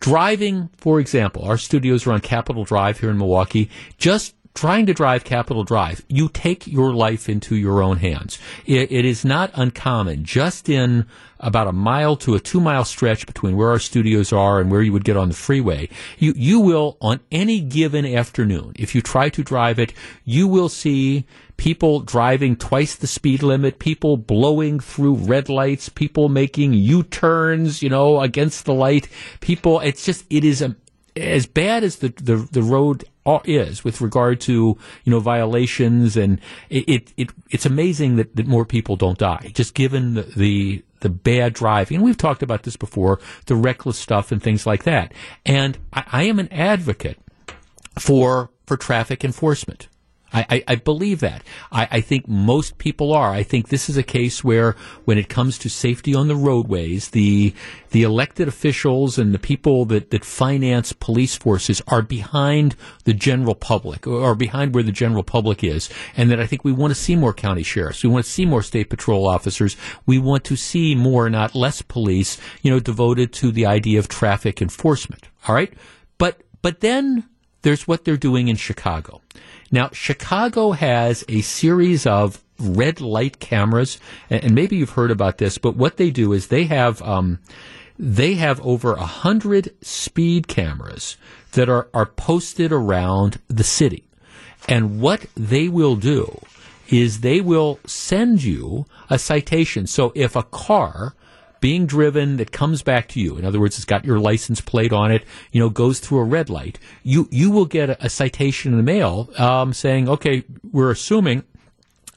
S2: driving, for example, our studios are on Capitol Drive here in Milwaukee, just trying to drive Capitol Drive, you take your life into your own hands. It, it is not uncommon, just in about a mile to a two mile stretch between where our studios are and where you would get on the freeway, you, you will, on any given afternoon, if you try to drive it, you will see people driving twice the speed limit, people blowing through red lights, people making U-turns, you know, against the light. People, it's just, it is a, as bad as the, the, the road is with regard to, you know, violations and it, it, it it's amazing that, that more people don't die, just given the, the, the bad driving. We've talked about this before, the reckless stuff and things like that. And I, I am an advocate for for traffic enforcement. I, I, I believe that. I, I think most people are. I think this is a case where, when it comes to safety on the roadways, the the elected officials and the people that, that finance police forces are behind the general public, or behind where the general public is, and that I think we want to see more county sheriffs. We want to see more state patrol officers. We want to see more, not less, police. You know, devoted to the idea of traffic enforcement. All right, but but then there's what they're doing in Chicago. Now, Chicago has a series of red light cameras, and maybe you've heard about this, but what they do is they have um, they have over a hundred speed cameras that are, are posted around the city. And what they will do is they will send you a citation. So if a car being driven that comes back to you, in other words, it's got your license plate on it, you know, goes through a red light, you, you will get a, a citation in the mail um, saying, okay, we're assuming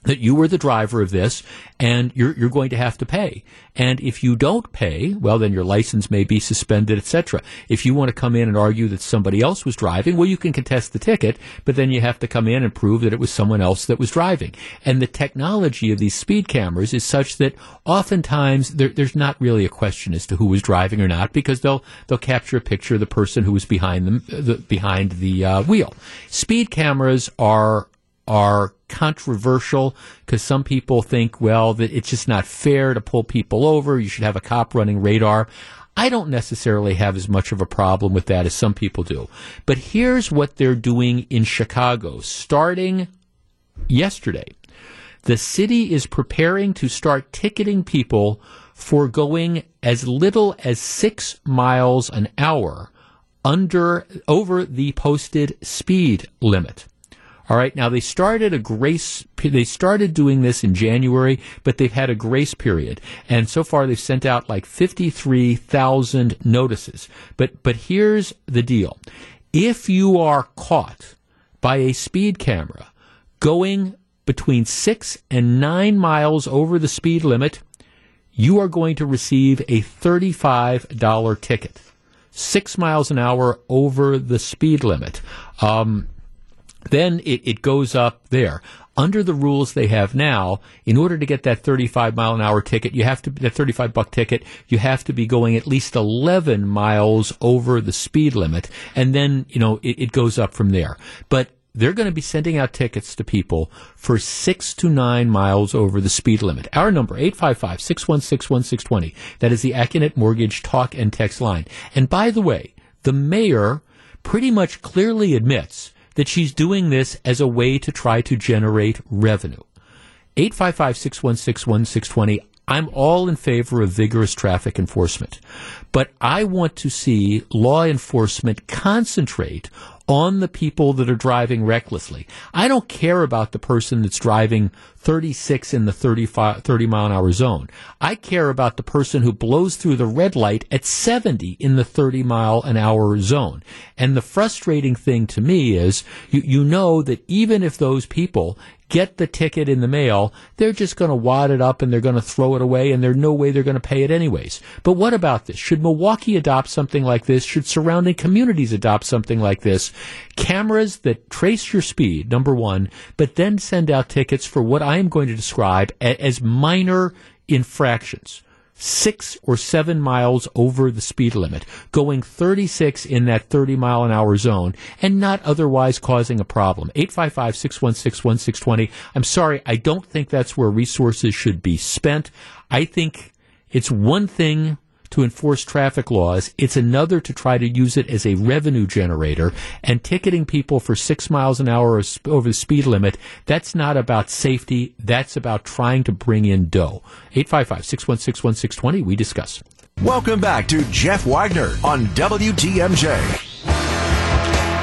S2: that you were the driver of this and you're, you're going to have to pay. And if you don't pay, well, then your license may be suspended, etc. If you want to come in and argue that somebody else was driving, well, you can contest the ticket, but then you have to come in and prove that it was someone else that was driving. And the technology of these speed cameras is such that oftentimes there, there's not really a question as to who was driving or not because they'll, they'll capture a picture of the person who was behind them, the, behind the uh, wheel. Speed cameras are are controversial because some people think, well, that it's just not fair to pull people over. You should have a cop running radar. I don't necessarily have as much of a problem with that as some people do. But here's what they're doing in Chicago starting yesterday. The city is preparing to start ticketing people for going as little as six miles an hour under over the posted speed limit. All right. Now they started a grace. They started doing this in January, but they've had a grace period, and so far they've sent out like fifty-three thousand notices. But but here's the deal: if you are caught by a speed camera going between six and nine miles over the speed limit, you are going to receive a thirty-five dollar ticket. Six miles an hour over the speed limit. Um, then it, it goes up there. Under the rules they have now, in order to get that 35 mile an hour ticket, you have to, that 35 buck ticket, you have to be going at least 11 miles over the speed limit. And then, you know, it, it goes up from there. But they're going to be sending out tickets to people for six to nine miles over the speed limit. Our number, 855-616-1620. That is the Accunet Mortgage talk and text line. And by the way, the mayor pretty much clearly admits that she's doing this as a way to try to generate revenue. 855-616-1620. I'm all in favor of vigorous traffic enforcement, but I want to see law enforcement concentrate on the people that are driving recklessly. I don't care about the person that's driving 36 in the 35, 30 mile an hour zone. I care about the person who blows through the red light at 70 in the 30 mile an hour zone. And the frustrating thing to me is you, you know that even if those people get the ticket in the mail, they're just going to wad it up and they're going to throw it away and there's no way they're going to pay it anyways. But what about this? Should Milwaukee adopt something like this? Should surrounding communities adopt something like this? Cameras that trace your speed, number one, but then send out tickets for what I am going to describe as minor infractions six or seven miles over the speed limit, going 36 in that 30 mile an hour zone, and not otherwise causing a problem. 855 616 1620. I'm sorry, I don't think that's where resources should be spent. I think it's one thing to enforce traffic laws. It's another to try to use it as a revenue generator and ticketing people for six miles an hour over the speed limit. That's not about safety. That's about trying to bring in dough. 855 616 1620. We discuss.
S1: Welcome back to Jeff Wagner on WTMJ.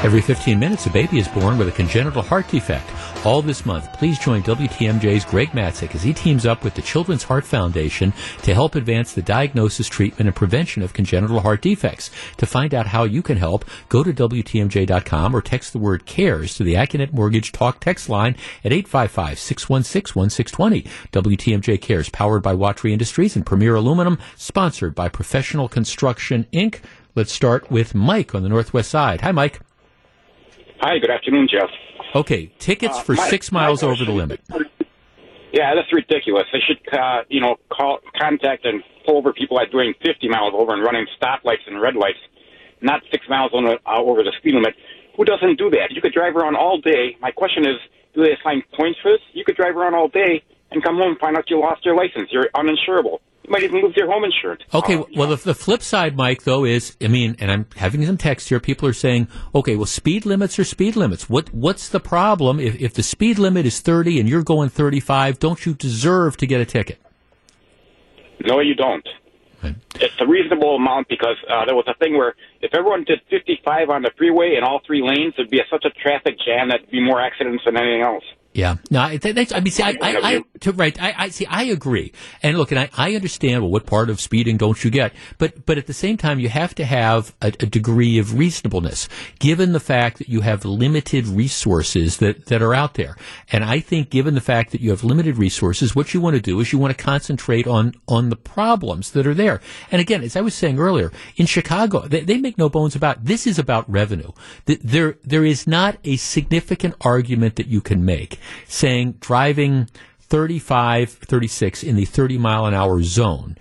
S2: Every 15 minutes, a baby is born with a congenital heart defect. All this month, please join WTMJ's Greg Matzek as he teams up with the Children's Heart Foundation to help advance the diagnosis, treatment, and prevention of congenital heart defects. To find out how you can help, go to WTMJ.com or text the word CARES to the Accunet Mortgage Talk text line at 855-616-1620. WTMJ CARES, powered by Watry Industries and Premier Aluminum, sponsored by Professional Construction, Inc. Let's start with Mike on the Northwest side. Hi, Mike.
S8: Hi, good afternoon, Jeff.
S2: Okay, tickets uh, for my, six miles over the limit.
S8: Yeah, that's ridiculous. They should, uh, you know, call, contact and pull over people that are doing 50 miles over and running stoplights and red lights, not six miles on the, uh, over the speed limit. Who doesn't do that? You could drive around all day. My question is, do they assign points for this? You could drive around all day and come home and find out you lost your license. You're uninsurable. You might even lose your home insurance.
S2: Okay, uh, well, the, the, flip side, Mike, though, is I mean, and I'm having some text here. People are saying, okay, well, speed limits are speed limits. What what's the problem if if the speed limit is 30 and you're going 35? Don't you deserve to get a ticket?
S8: No, you don't. Right. It's a reasonable amount because uh, there was a thing where if everyone did 55 on the freeway in all three lanes, there'd be a, such a traffic jam that'd be more accidents than anything else.
S2: Yeah, no, I, that, I mean, see, I, I, I to, right, I, I see, I agree, and look, and I, I understand. Well, what part of speeding don't you get? But, but at the same time, you have to have a, a degree of reasonableness, given the fact that you have limited resources that that are out there. And I think, given the fact that you have limited resources, what you want to do is you want to concentrate on on the problems that are there. And again, as I was saying earlier, in Chicago, they, they make no bones about this is about revenue. There, there is not a significant argument that you can make saying driving 35, 36 in the 30 mile an hour zone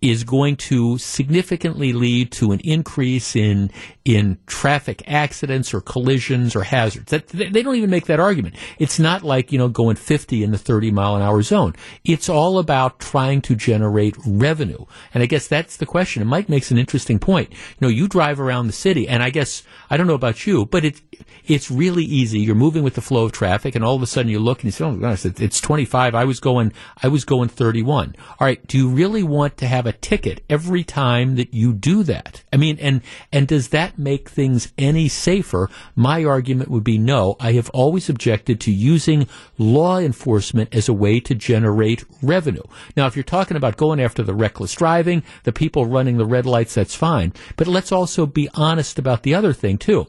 S2: is going to significantly lead to an increase in in traffic accidents or collisions or hazards. That, they don't even make that argument. It's not like you know going 50 in the 30 mile an hour zone. It's all about trying to generate revenue. And I guess that's the question. And Mike makes an interesting point. You know, you drive around the city, and I guess I don't know about you, but it it's really easy. You're moving with the flow of traffic, and all of a sudden you look and you say, "Oh my gosh, it's 25. I was going, I was going 31." All right, do you really want to have a ticket every time that you do that? I mean, and and does that make things any safer? My argument would be no. I have always objected to using law enforcement as a way to generate revenue. Now, if you're talking about going after the reckless driving, the people running the red lights, that's fine. But let's also be honest about the other thing too.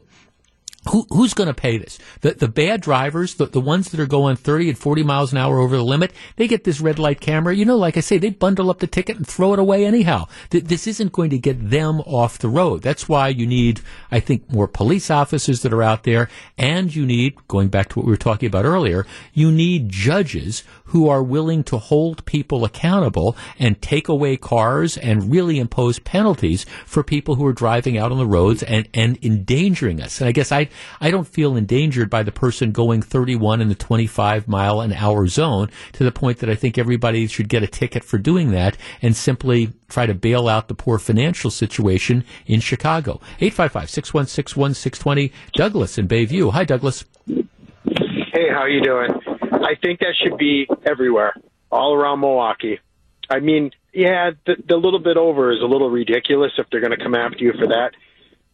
S2: Who, who's going to pay this? The, the bad drivers, the, the ones that are going 30 and 40 miles an hour over the limit, they get this red light camera. You know, like I say, they bundle up the ticket and throw it away anyhow. Th- this isn't going to get them off the road. That's why you need, I think, more police officers that are out there. And you need, going back to what we were talking about earlier, you need judges who are willing to hold people accountable and take away cars and really impose penalties for people who are driving out on the roads and, and endangering us. And I guess I, I don't feel endangered by the person going 31 in the 25 mile an hour zone to the point that I think everybody should get a ticket for doing that and simply try to bail out the poor financial situation in Chicago. 855-616-1620. Douglas in Bayview. Hi, Douglas.
S9: Hey, how are you doing? I think that should be everywhere, all around Milwaukee. I mean, yeah, the, the little bit over is a little ridiculous if they're going to come after you for that,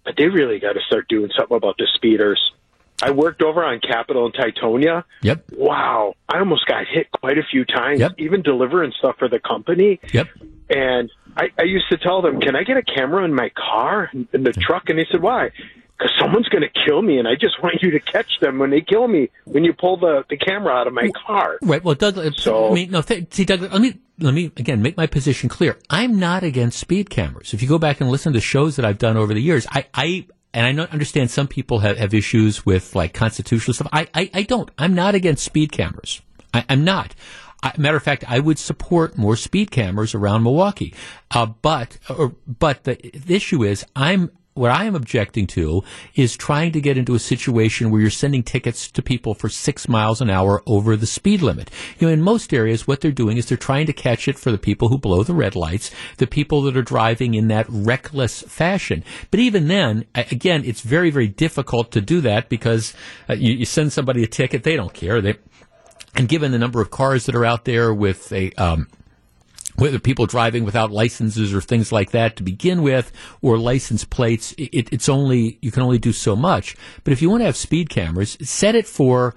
S9: but they really got to start doing something about the speeders. I worked over on Capitol and Teutonia.
S2: Yep.
S9: Wow, I almost got hit quite a few times, yep. even delivering stuff for the company.
S2: Yep.
S9: And I, I used to tell them, "Can I get a camera in my car in the truck?" And they said, "Why?" Because someone's going to kill me, and I just want you to catch them when they kill me. When you pull the, the camera out of my car,
S2: Right. Well, Doug. uh,
S9: So-
S2: I mean, no. Th- see, Doug. Let me let me again make my position clear. I'm not against speed cameras. If you go back and listen to shows that I've done over the years, I, I and I understand some people have, have issues with like constitutional stuff. I, I, I don't. I'm not against speed cameras. I, I'm not. I, matter of fact, I would support more speed cameras around Milwaukee. Uh, but or, but the, the issue is, I'm what I am objecting to is trying to get into a situation where you're sending tickets to people for six miles an hour over the speed limit. You know, in most areas, what they're doing is they're trying to catch it for the people who blow the red lights, the people that are driving in that reckless fashion. But even then, again, it's very, very difficult to do that because uh, you, you send somebody a ticket, they don't care. They, and given the number of cars that are out there with a, um, whether people driving without licenses or things like that to begin with, or license plates, it, it's only you can only do so much. But if you want to have speed cameras, set it for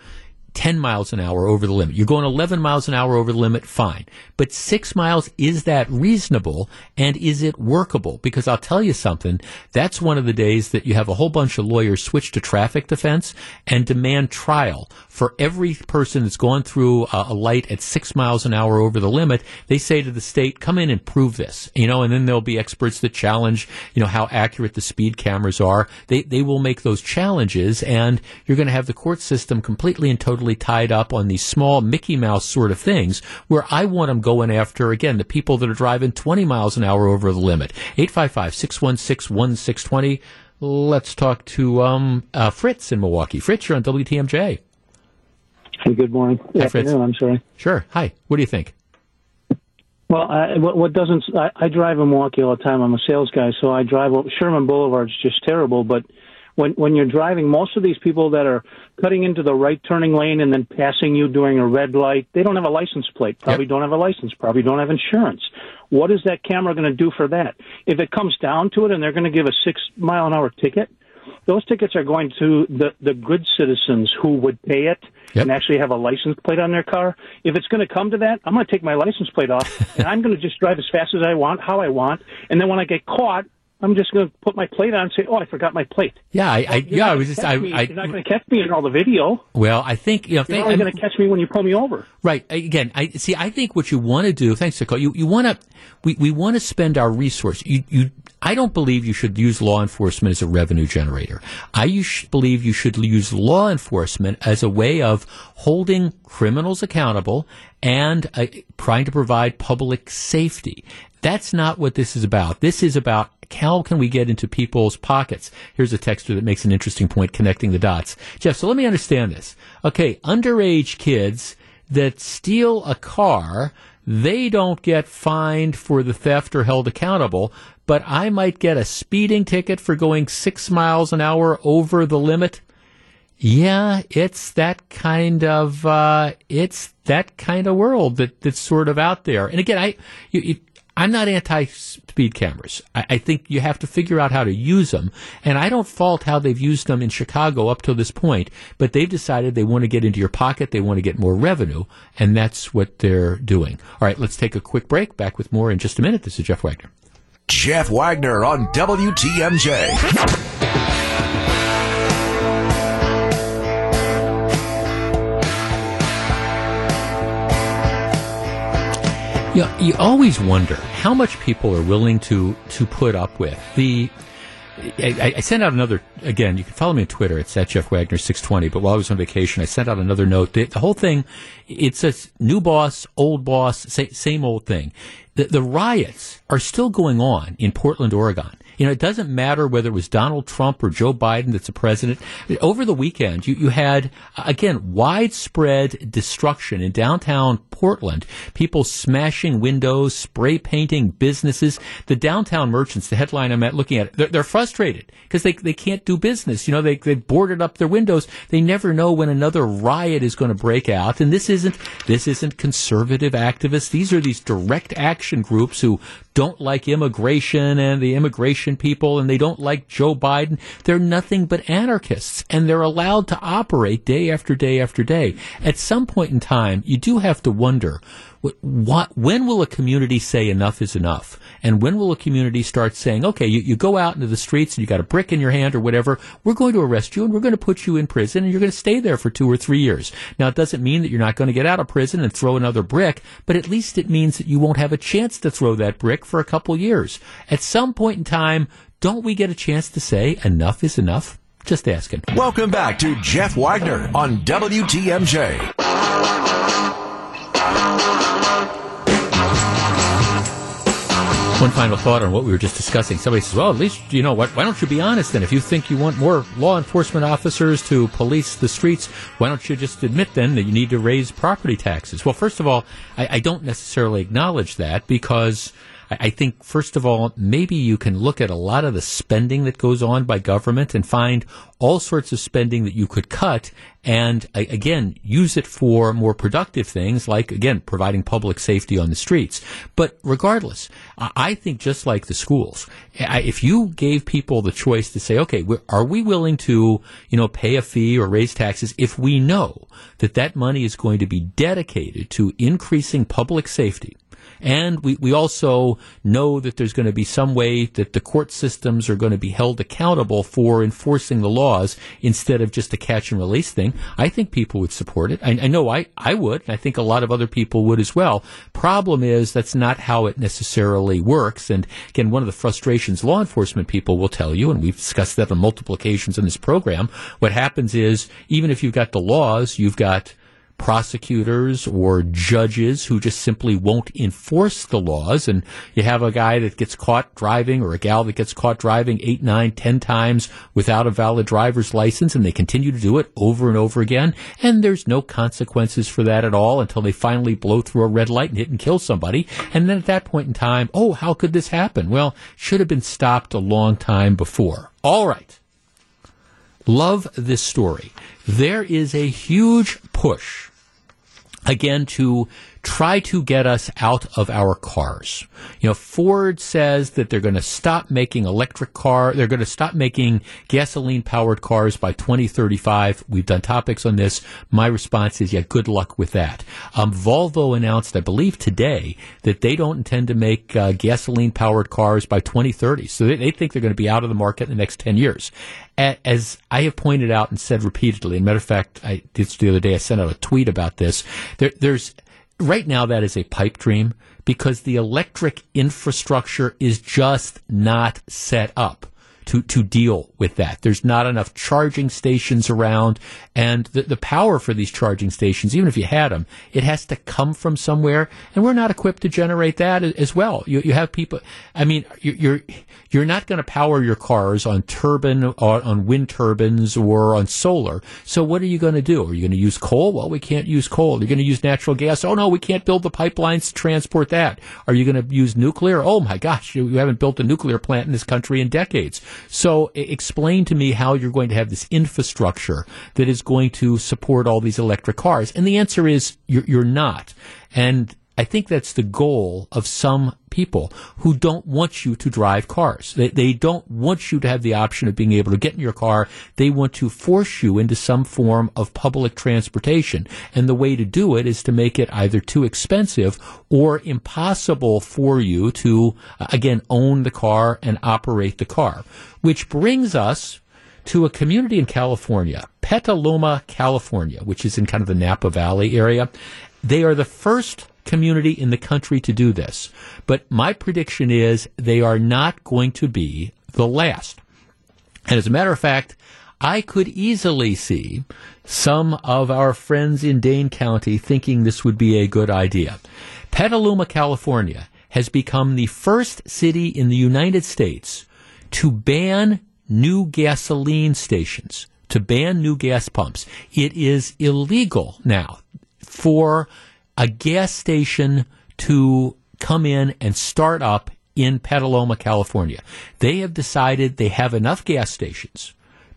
S2: 10 miles an hour over the limit. You're going 11 miles an hour over the limit, fine. But six miles, is that reasonable and is it workable? Because I'll tell you something, that's one of the days that you have a whole bunch of lawyers switch to traffic defense and demand trial for every person that's gone through a, a light at six miles an hour over the limit. They say to the state, come in and prove this, you know, and then there'll be experts that challenge, you know, how accurate the speed cameras are. They, they will make those challenges and you're going to have the court system completely and totally tied up on these small Mickey Mouse sort of things where I want them going after, again, the people that are driving 20 miles an hour over the limit. 855-616-1620. Let's talk to um, uh, Fritz in Milwaukee. Fritz, you're on WTMJ.
S10: Hey, good morning.
S2: Hi, Fritz.
S10: I'm sorry.
S2: Sure. Hi. What do you think?
S10: Well, I, what, what doesn't I, I drive in Milwaukee all the time. I'm a sales guy, so I drive. Sherman Boulevard's just terrible. But when when you're driving, most of these people that are cutting into the right turning lane and then passing you during a red light, they don't have a license plate. Probably don't have a license. Probably don't have insurance. What is that camera going to do for that? If it comes down to it, and they're going to give a six mile an hour ticket, those tickets are going to the the good citizens who would pay it and actually have a license plate on their car. If it's going to come to that, I'm going to take my license plate off and I'm going to just drive as fast as I want, how I want, and then when I get caught, I'm just going to put my plate on and say, "Oh, I forgot my plate."
S2: Yeah, I, I yeah, I was just, I,
S10: me-
S2: I,
S10: you're not going to catch me in all the video.
S2: well, I think, you know,
S10: You're only going to catch me when you pull me over.
S2: Right. Again, I see. I think what you want to do. Thanks, Nicole. You you want to we, we want to spend our resource. You you. I don't believe you should use law enforcement as a revenue generator. I believe you should use law enforcement as a way of holding criminals accountable and uh, trying to provide public safety. That's not what this is about. This is about how can we get into people's pockets? Here's a texter that makes an interesting point connecting the dots. Jeff, so let me understand this. Okay, underage kids that steal a car, they don't get fined for the theft or held accountable, but I might get a speeding ticket for going six miles an hour over the limit. Yeah, it's that kind of uh, it's that kind of world that that's sort of out there. And again, I you, you, I'm not anti-speed cameras. I, I think you have to figure out how to use them, and I don't fault how they've used them in Chicago up to this point. But they've decided they want to get into your pocket, they want to get more revenue, and that's what they're doing. All right, let's take a quick break. Back with more in just a minute. This is Jeff Wagner.
S1: Jeff Wagner on WTMJ.
S2: You, you always wonder how much people are willing to to put up with the. I, I sent out another again. You can follow me on Twitter. It's at Jeff Wagner six twenty. But while I was on vacation, I sent out another note. The, the whole thing, it's a new boss, old boss, sa- same old thing. The, the riots are still going on in Portland, Oregon. You know, it doesn't matter whether it was Donald Trump or Joe Biden that's the president. Over the weekend, you, you had, again, widespread destruction in downtown Portland. People smashing windows, spray painting businesses. The downtown merchants, the headline I'm at looking at, they're, they're frustrated because they, they can't do business. You know, they, they boarded up their windows. They never know when another riot is going to break out. And this isn't, this isn't conservative activists. These are these direct action groups who don't like immigration and the immigration people and they don't like Joe Biden. They're nothing but anarchists and they're allowed to operate day after day after day. At some point in time, you do have to wonder what, when will a community say enough is enough? And when will a community start saying, okay, you, you go out into the streets and you got a brick in your hand or whatever, we're going to arrest you and we're going to put you in prison and you're going to stay there for two or three years. Now, it doesn't mean that you're not going to get out of prison and throw another brick, but at least it means that you won't have a chance to throw that brick for a couple years. At some point in time, don't we get a chance to say enough is enough? Just asking.
S1: Welcome back to Jeff Wagner on WTMJ.
S2: One final thought on what we were just discussing. Somebody says, well, at least, you know what, why don't you be honest then? If you think you want more law enforcement officers to police the streets, why don't you just admit then that you need to raise property taxes? Well, first of all, I, I don't necessarily acknowledge that because I think, first of all, maybe you can look at a lot of the spending that goes on by government and find all sorts of spending that you could cut and, again, use it for more productive things like, again, providing public safety on the streets. But regardless, I think just like the schools, if you gave people the choice to say, okay, are we willing to, you know, pay a fee or raise taxes if we know that that money is going to be dedicated to increasing public safety? And we, we also know that there's going to be some way that the court systems are going to be held accountable for enforcing the laws instead of just a catch and release thing. I think people would support it. I, I know I, I would. I think a lot of other people would as well. Problem is that's not how it necessarily works. And again, one of the frustrations law enforcement people will tell you, and we've discussed that on multiple occasions in this program, what happens is even if you've got the laws, you've got prosecutors or judges who just simply won't enforce the laws. And you have a guy that gets caught driving or a gal that gets caught driving eight, nine, ten times without a valid driver's license and they continue to do it over and over again. And there's no consequences for that at all until they finally blow through a red light and hit and kill somebody. And then at that point in time, oh, how could this happen? Well, should have been stopped a long time before. All right. Love this story. There is a huge push again to try to get us out of our cars. You know, Ford says that they're going to stop making electric car, they're going to stop making gasoline powered cars by 2035. We've done topics on this. My response is, yeah, good luck with that. Um, Volvo announced, I believe today, that they don't intend to make uh, gasoline powered cars by 2030. So they, they think they're going to be out of the market in the next 10 years as I have pointed out and said repeatedly, and matter of fact, I this the other day I sent out a tweet about this. There, there's right now that is a pipe dream because the electric infrastructure is just not set up to, to deal with that. There's not enough charging stations around, and the, the power for these charging stations, even if you had them, it has to come from somewhere, and we're not equipped to generate that as well. You, you have people, I mean, you're, you're not going to power your cars on turbine, on wind turbines, or on solar. So what are you going to do? Are you going to use coal? Well, we can't use coal. You're going to use natural gas. Oh no, we can't build the pipelines to transport that. Are you going to use nuclear? Oh my gosh, you haven't built a nuclear plant in this country in decades. So explain to me how you're going to have this infrastructure that is going to support all these electric cars. And the answer is you're, you're not. And I think that's the goal of some people who don't want you to drive cars. They, they don't want you to have the option of being able to get in your car. They want to force you into some form of public transportation. And the way to do it is to make it either too expensive or impossible for you to, uh, again, own the car and operate the car. Which brings us to a community in California, Petaluma, California, which is in kind of the Napa Valley area. They are the first community in the country to do this. But my prediction is they are not going to be the last. And as a matter of fact, I could easily see some of our friends in Dane County thinking this would be a good idea. Petaluma, California has become the first city in the United States to ban new gasoline stations, to ban new gas pumps. It is illegal now for a gas station to come in and start up in Petaluma, California. They have decided they have enough gas stations,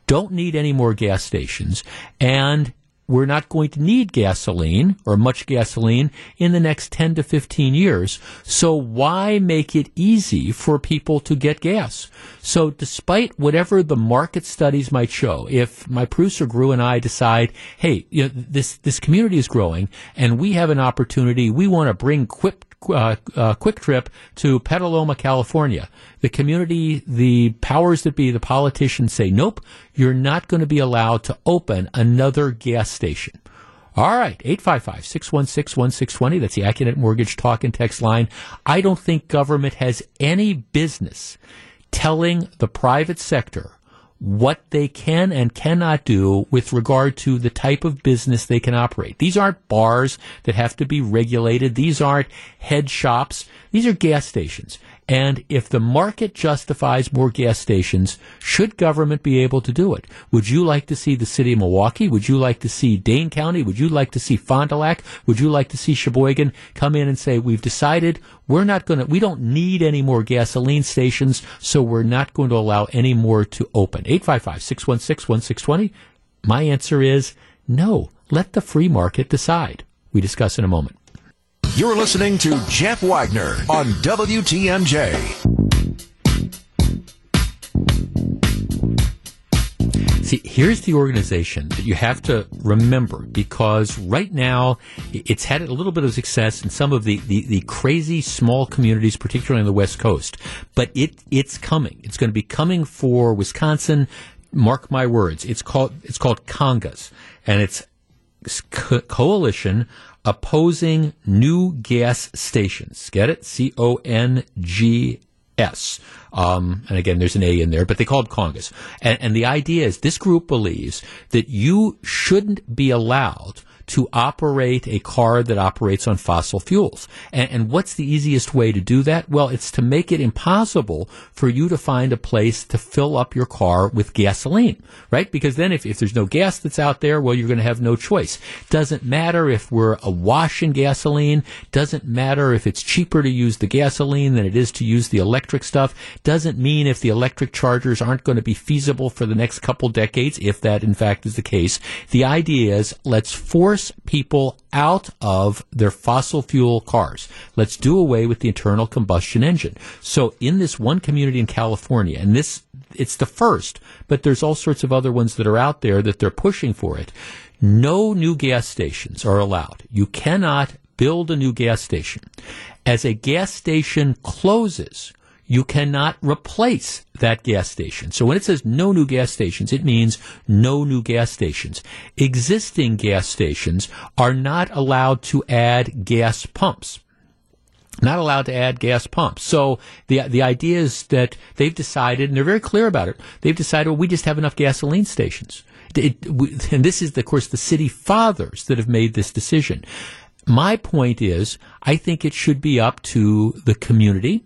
S2: don't need any more gas stations, and we're not going to need gasoline or much gasoline in the next 10 to 15 years. So why make it easy for people to get gas? So despite whatever the market studies might show, if my producer Gru and I decide, hey, you know, this, this community is growing and we have an opportunity, we want to bring quick, uh, uh, QuikTrip to Petaluma, California. The community, the powers that be, the politicians say, nope, you're not going to be allowed to open another gas station. All right, 855 616 1620. That's the Accunet Mortgage Talk and Text line. I don't think government has any business telling the private sector what they can and cannot do with regard to the type of business they can operate. These aren't bars that have to be regulated. These aren't head shops. These are gas stations. And if the market justifies more gas stations, should government be able to do it? Would you like to see the city of Milwaukee? Would you like to see Dane County? Would you like to see Fond du Lac? Would you like to see Sheboygan come in and say, we've decided we're not going to, we don't need any more gasoline stations, so we're not going to allow any more to open. 855-616-1620. My answer is no. Let the free market decide. We discuss in a moment.
S1: You're listening to Jeff Wagner on WTMJ.
S2: See, here's the organization that you have to remember because right now it's had a little bit of success in some of the, the, the, crazy small communities, particularly on the West Coast. But it it's coming. It's going to be coming for Wisconsin. Mark my words. It's called it's called Congas, and it's co- coalition opposing new gas stations. Get it? C O N G S. Um, and again, there's an A in there, but they called Congas. And, and the idea is this group believes that you shouldn't be allowed to operate a car that operates on fossil fuels. And, and, what's the easiest way to do that? Well, it's to make it impossible for you to find a place to fill up your car with gasoline, right? Because then if, if there's no gas that's out there, well, you're going to have no choice. Doesn't matter if we're awash in gasoline. Doesn't matter if it's cheaper to use the gasoline than it is to use the electric stuff. Doesn't mean if the electric chargers aren't going to be feasible for the next couple decades, if that in fact is the case. The idea is let's force force people out of their fossil fuel cars. Let's do away with the internal combustion engine. So in this one community in California, and this, it's the first, but there's all sorts of other ones that are out there that they're pushing for it. No new gas stations are allowed. You cannot build a new gas station. As a gas station closes, you cannot replace that gas station. So when it says no new gas stations, it means no new gas stations. Existing gas stations are not allowed to add gas pumps not allowed to add gas pumps. So the the idea is that they've decided, and they're very clear about it. They've decided, well, we just have enough gasoline stations. It, and this is, of course, the city fathers that have made this decision. My point is, I think it should be up to the community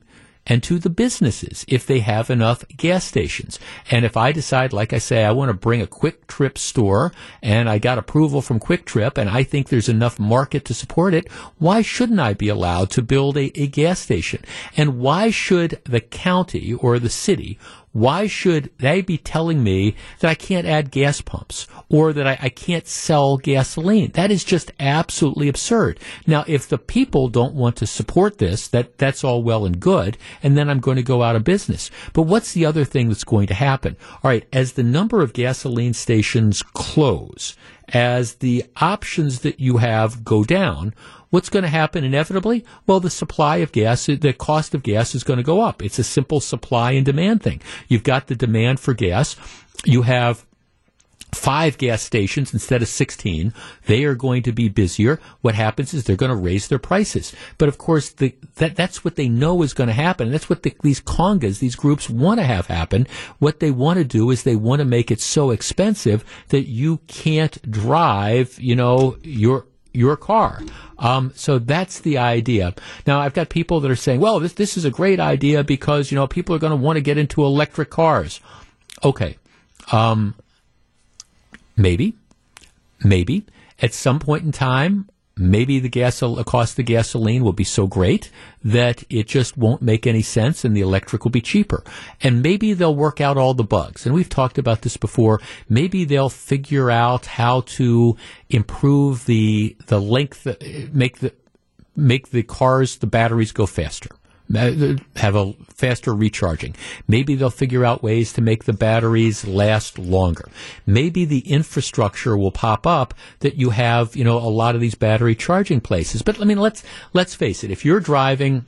S2: and to the businesses if they have enough gas stations. And if I decide, like I say, I want to bring a QuikTrip store and I got approval from QuikTrip and I think there's enough market to support it, why shouldn't I be allowed to build a, a gas station? And why should the county or the city why should they be telling me that I can't add gas pumps or that I, I, can't sell gasoline? That is just absolutely absurd. Now, if the people don't want to support this, that, that's all well and good, and then I'm going to go out of business. But what's the other thing that's going to happen? All right, as the number of gasoline stations close, as the options that you have go down, What's going to happen inevitably? Well, the supply of gas, the cost of gas is going to go up. It's a simple supply and demand thing. You've got the demand for gas. You have five gas stations instead of 16. They are going to be busier. What happens is they're going to raise their prices. But of course, the, that, that's what they know is going to happen. that's what the, these congas, these groups want to have happen. What they want to do is they want to make it so expensive that you can't drive, you know, your, your car. Um, so that's the idea. Now I've got people that are saying, well, this, this is a great idea because, you know, people are going to want to get into electric cars. Okay. Um, maybe, maybe at some point in time, maybe the cost of gasoline will be so great that it just won't make any sense and the electric will be cheaper. And maybe they'll work out all the bugs. And we've talked about this before. Maybe they'll figure out how to improve the the length make the make the cars the batteries go faster Uh, have a faster recharging. Maybe they'll figure out ways to make the batteries last longer. Maybe the infrastructure will pop up that you have, you know, a lot of these battery charging places. But I mean, let's let's face it. If you're driving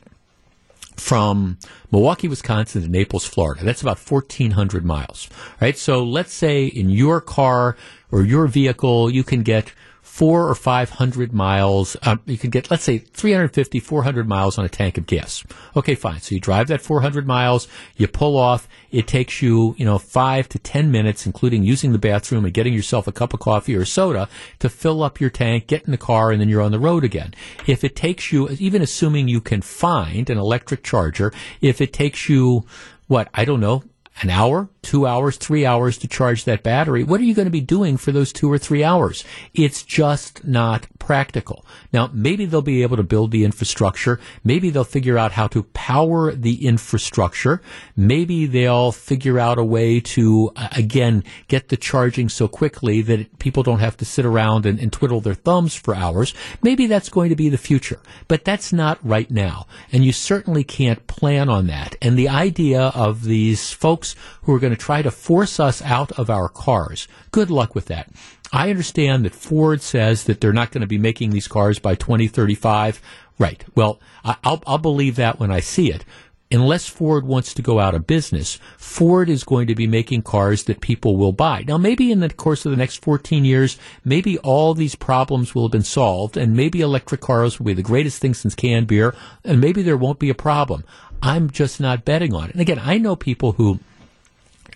S2: from Milwaukee, Wisconsin to Naples, Florida, that's about 1,400 miles, right? So let's say in your car or your vehicle, you can get four or five hundred miles. Um, you can get, let's say, 350, 400 miles on a tank of gas. Okay, fine. So you drive that 400 miles, you pull off. It takes you, you know, five to ten minutes, including using the bathroom and getting yourself a cup of coffee or soda to fill up your tank, get in the car, and then you're on the road again. If it takes you, even assuming you can find an electric charger, if it takes you, what, I don't know, an hour, two hours, three hours to charge that battery. What are you going to be doing for those two or three hours? It's just not practical. Now, maybe they'll be able to build the infrastructure. Maybe they'll figure out how to power the infrastructure. Maybe they'll figure out a way to, uh, again, get the charging so quickly that people don't have to sit around and, and twiddle their thumbs for hours. Maybe that's going to be the future, but that's not right now. And you certainly can't plan on that. And the idea of these folks who are going to try to force us out of our cars. Good luck with that. I understand that Ford says that they're not going to be making these cars by 2035. Right. Well, I'll, I'll believe that when I see it. Unless Ford wants to go out of business, Ford is going to be making cars that people will buy. Now, maybe in the course of the next 14 years, maybe all these problems will have been solved, and maybe electric cars will be the greatest thing since canned beer, and maybe there won't be a problem. I'm just not betting on it. And again, I know people who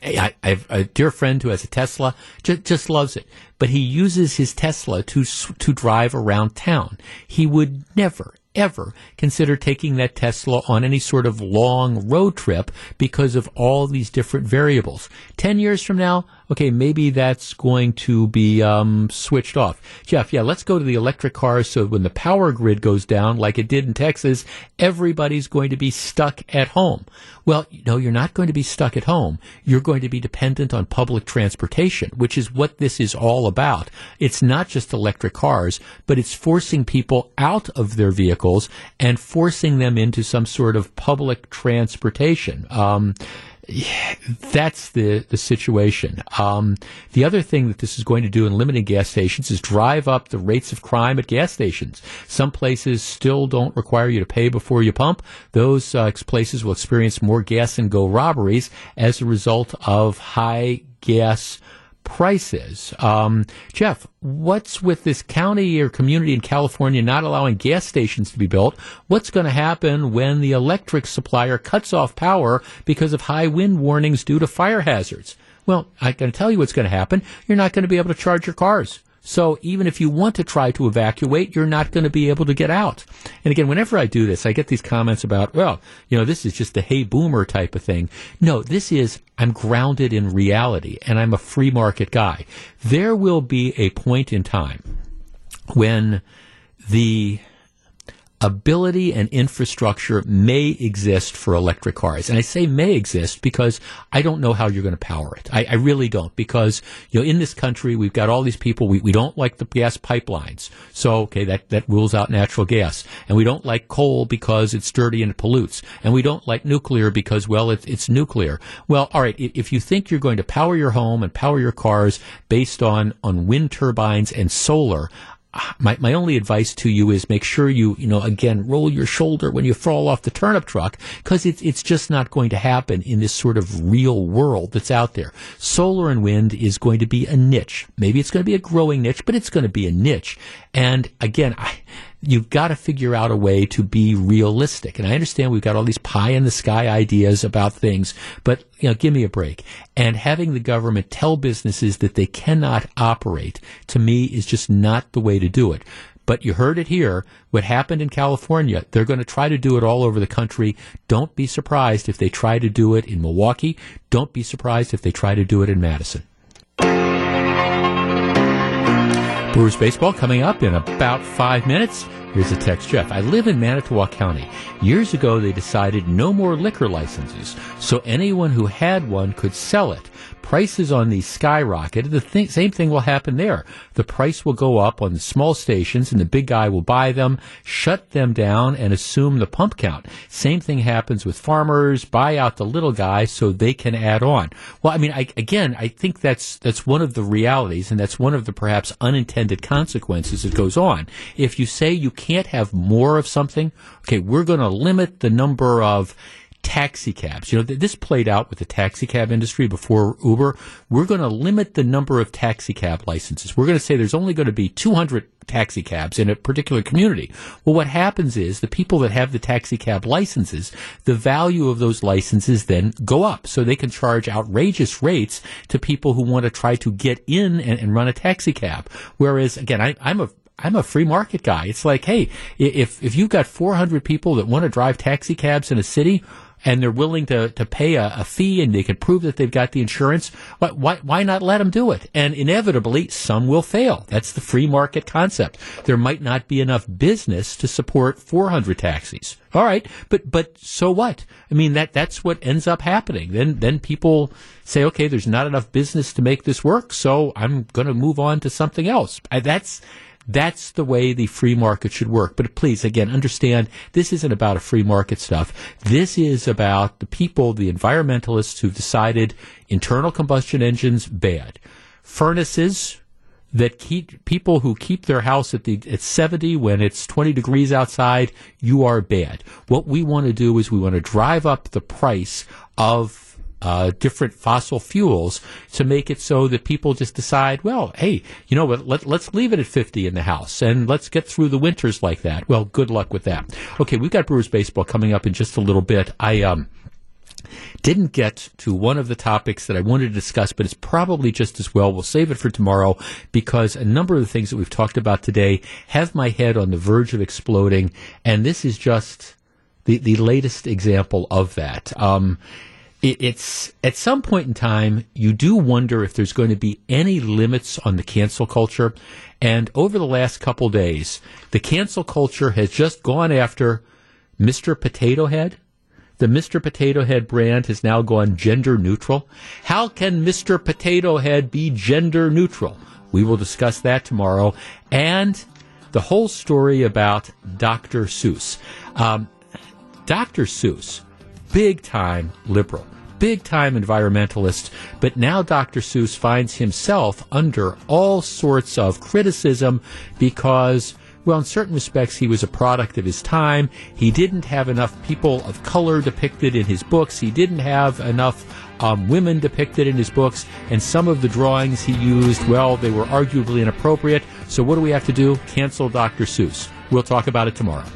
S2: I, I, have a dear friend who has a Tesla, just, just loves it. But he uses his Tesla to to drive around town. He would never, ever consider taking that Tesla on any sort of long road trip because of all these different variables. Ten years from now, okay, maybe that's going to be um, switched off. Jeff, yeah, let's go to the electric cars so when the power grid goes down, like it did in Texas, everybody's going to be stuck at home. Well, no, you're not going to be stuck at home. You're going to be dependent on public transportation, which is what this is all about. It's not just electric cars, but it's forcing people out of their vehicles and forcing them into some sort of public transportation. Um, that's the, the situation. Um, the other thing that this is going to do in limiting gas stations is drive up the rates of crime at gas stations. Some places still don't require you to pay before you pump. Those uh, places will experience more gas and go robberies as a result of high gas prices. Um, Jeff, what's with this county or community in California not allowing gas stations to be built? What's going to happen when the electric supplier cuts off power because of high wind warnings due to fire hazards? Well, I can tell you what's going to happen. You're not going to be able to charge your cars. So even if you want to try to evacuate, you're not going to be able to get out. And again, whenever I do this, I get these comments about, well, you know, this is just a hey boomer type of thing. No, this is, I'm grounded in reality and I'm a free market guy. There will be a point in time when the ability and infrastructure may exist for electric cars. And I say may exist because I don't know how you're going to power it. I, I, really don't because, you know, in this country, we've got all these people. We, we don't like the gas pipelines. So, okay, that, that rules out natural gas. And we don't like coal because it's dirty and it pollutes. And we don't like nuclear because, well, it, it's nuclear. Well, all right. If you think you're going to power your home and power your cars based on, on wind turbines and solar, my, my only advice to you is make sure you, you know, again, roll your shoulder when you fall off the turnip truck because it's, it's just not going to happen in this sort of real world that's out there. Solar and wind is going to be a niche. Maybe it's going to be a growing niche, but it's going to be a niche. And again, I, you've got to figure out a way to be realistic. And I understand we've got all these pie in the sky ideas about things, but you know, give me a break. And having the government tell businesses that they cannot operate to me is just not the way to do it. But you heard it here. What happened in California, they're going to try to do it all over the country. Don't be surprised if they try to do it in Milwaukee. Don't be surprised if they try to do it in Madison. Brewers baseball coming up in about five minutes. Here's a text, Jeff. I live in Manitowoc County. Years ago, they decided no more liquor licenses, so anyone who had one could sell it prices on these skyrocketed. The th- same thing will happen there. The price will go up on the small stations and the big guy will buy them, shut them down and assume the pump count. Same thing happens with farmers, buy out the little guy so they can add on. Well, I mean, I, again, I think that's, that's one of the realities and that's one of the perhaps unintended consequences that goes on. If you say you can't have more of something, okay, we're going to limit the number of taxi cabs. You know, this played out with the taxi cab industry before Uber. We're going to limit the number of taxi cab licenses. We're going to say there's only going to be 200 taxi cabs in a particular community. Well, what happens is the people that have the taxi cab licenses, the value of those licenses then go up. So they can charge outrageous rates to people who want to try to get in and, and run a taxi cab. Whereas, again, I, I'm a I'm a free market guy. It's like, hey, if if you've got 400 people that want to drive taxi cabs in a city, and they're willing to, to pay a, a, fee and they can prove that they've got the insurance, why, why, why not let them do it? And inevitably, some will fail. That's the free market concept. There might not be enough business to support 400 taxis. All right, but but so what? I mean that that's what ends up happening. Then then people say, okay, there's not enough business to make this work, so I'm going to move on to something else. That's that's the way the free market should work. But please, again, understand this isn't about a free market stuff. This is about the people, the environmentalists who've decided internal combustion engines bad. Furnaces that keep people who keep their house at the at 70 when it's 20 degrees outside, you are bad. What we want to do is we want to drive up the price of uh, different fossil fuels to make it so that people just decide, well, hey, you know what, let, let's leave it at 50 in the house and let's get through the winters like that. Well, good luck with that. Okay, we've got Brewers baseball coming up in just a little bit. I, um, didn't get to one of the topics that I wanted to discuss, but it's probably just as well. We'll save it for tomorrow because a number of the things that we've talked about today have my head on the verge of exploding, and this is just the, the latest example of that. Um, it, it's at some point in time, you do wonder if there's going to be any limits on the cancel culture. And over the last couple days, the cancel culture has just gone after Mr. Potato Head. The Mr. Potato Head brand has now gone gender neutral. How can Mr. Potato Head be gender neutral? We will discuss that tomorrow. And the whole story about Dr. Seuss. Um, Dr. Seuss, big time liberal big time environmentalist, but now Dr. Seuss finds himself under all sorts of criticism because well, in certain respects, he was a product of his time. He didn't have enough people of color depicted in his books. He didn't have enough um, women depicted in his books. And some of the drawings he used, well, they were arguably inappropriate. So what do we have to do? Cancel Dr. Seuss. We'll talk about it tomorrow.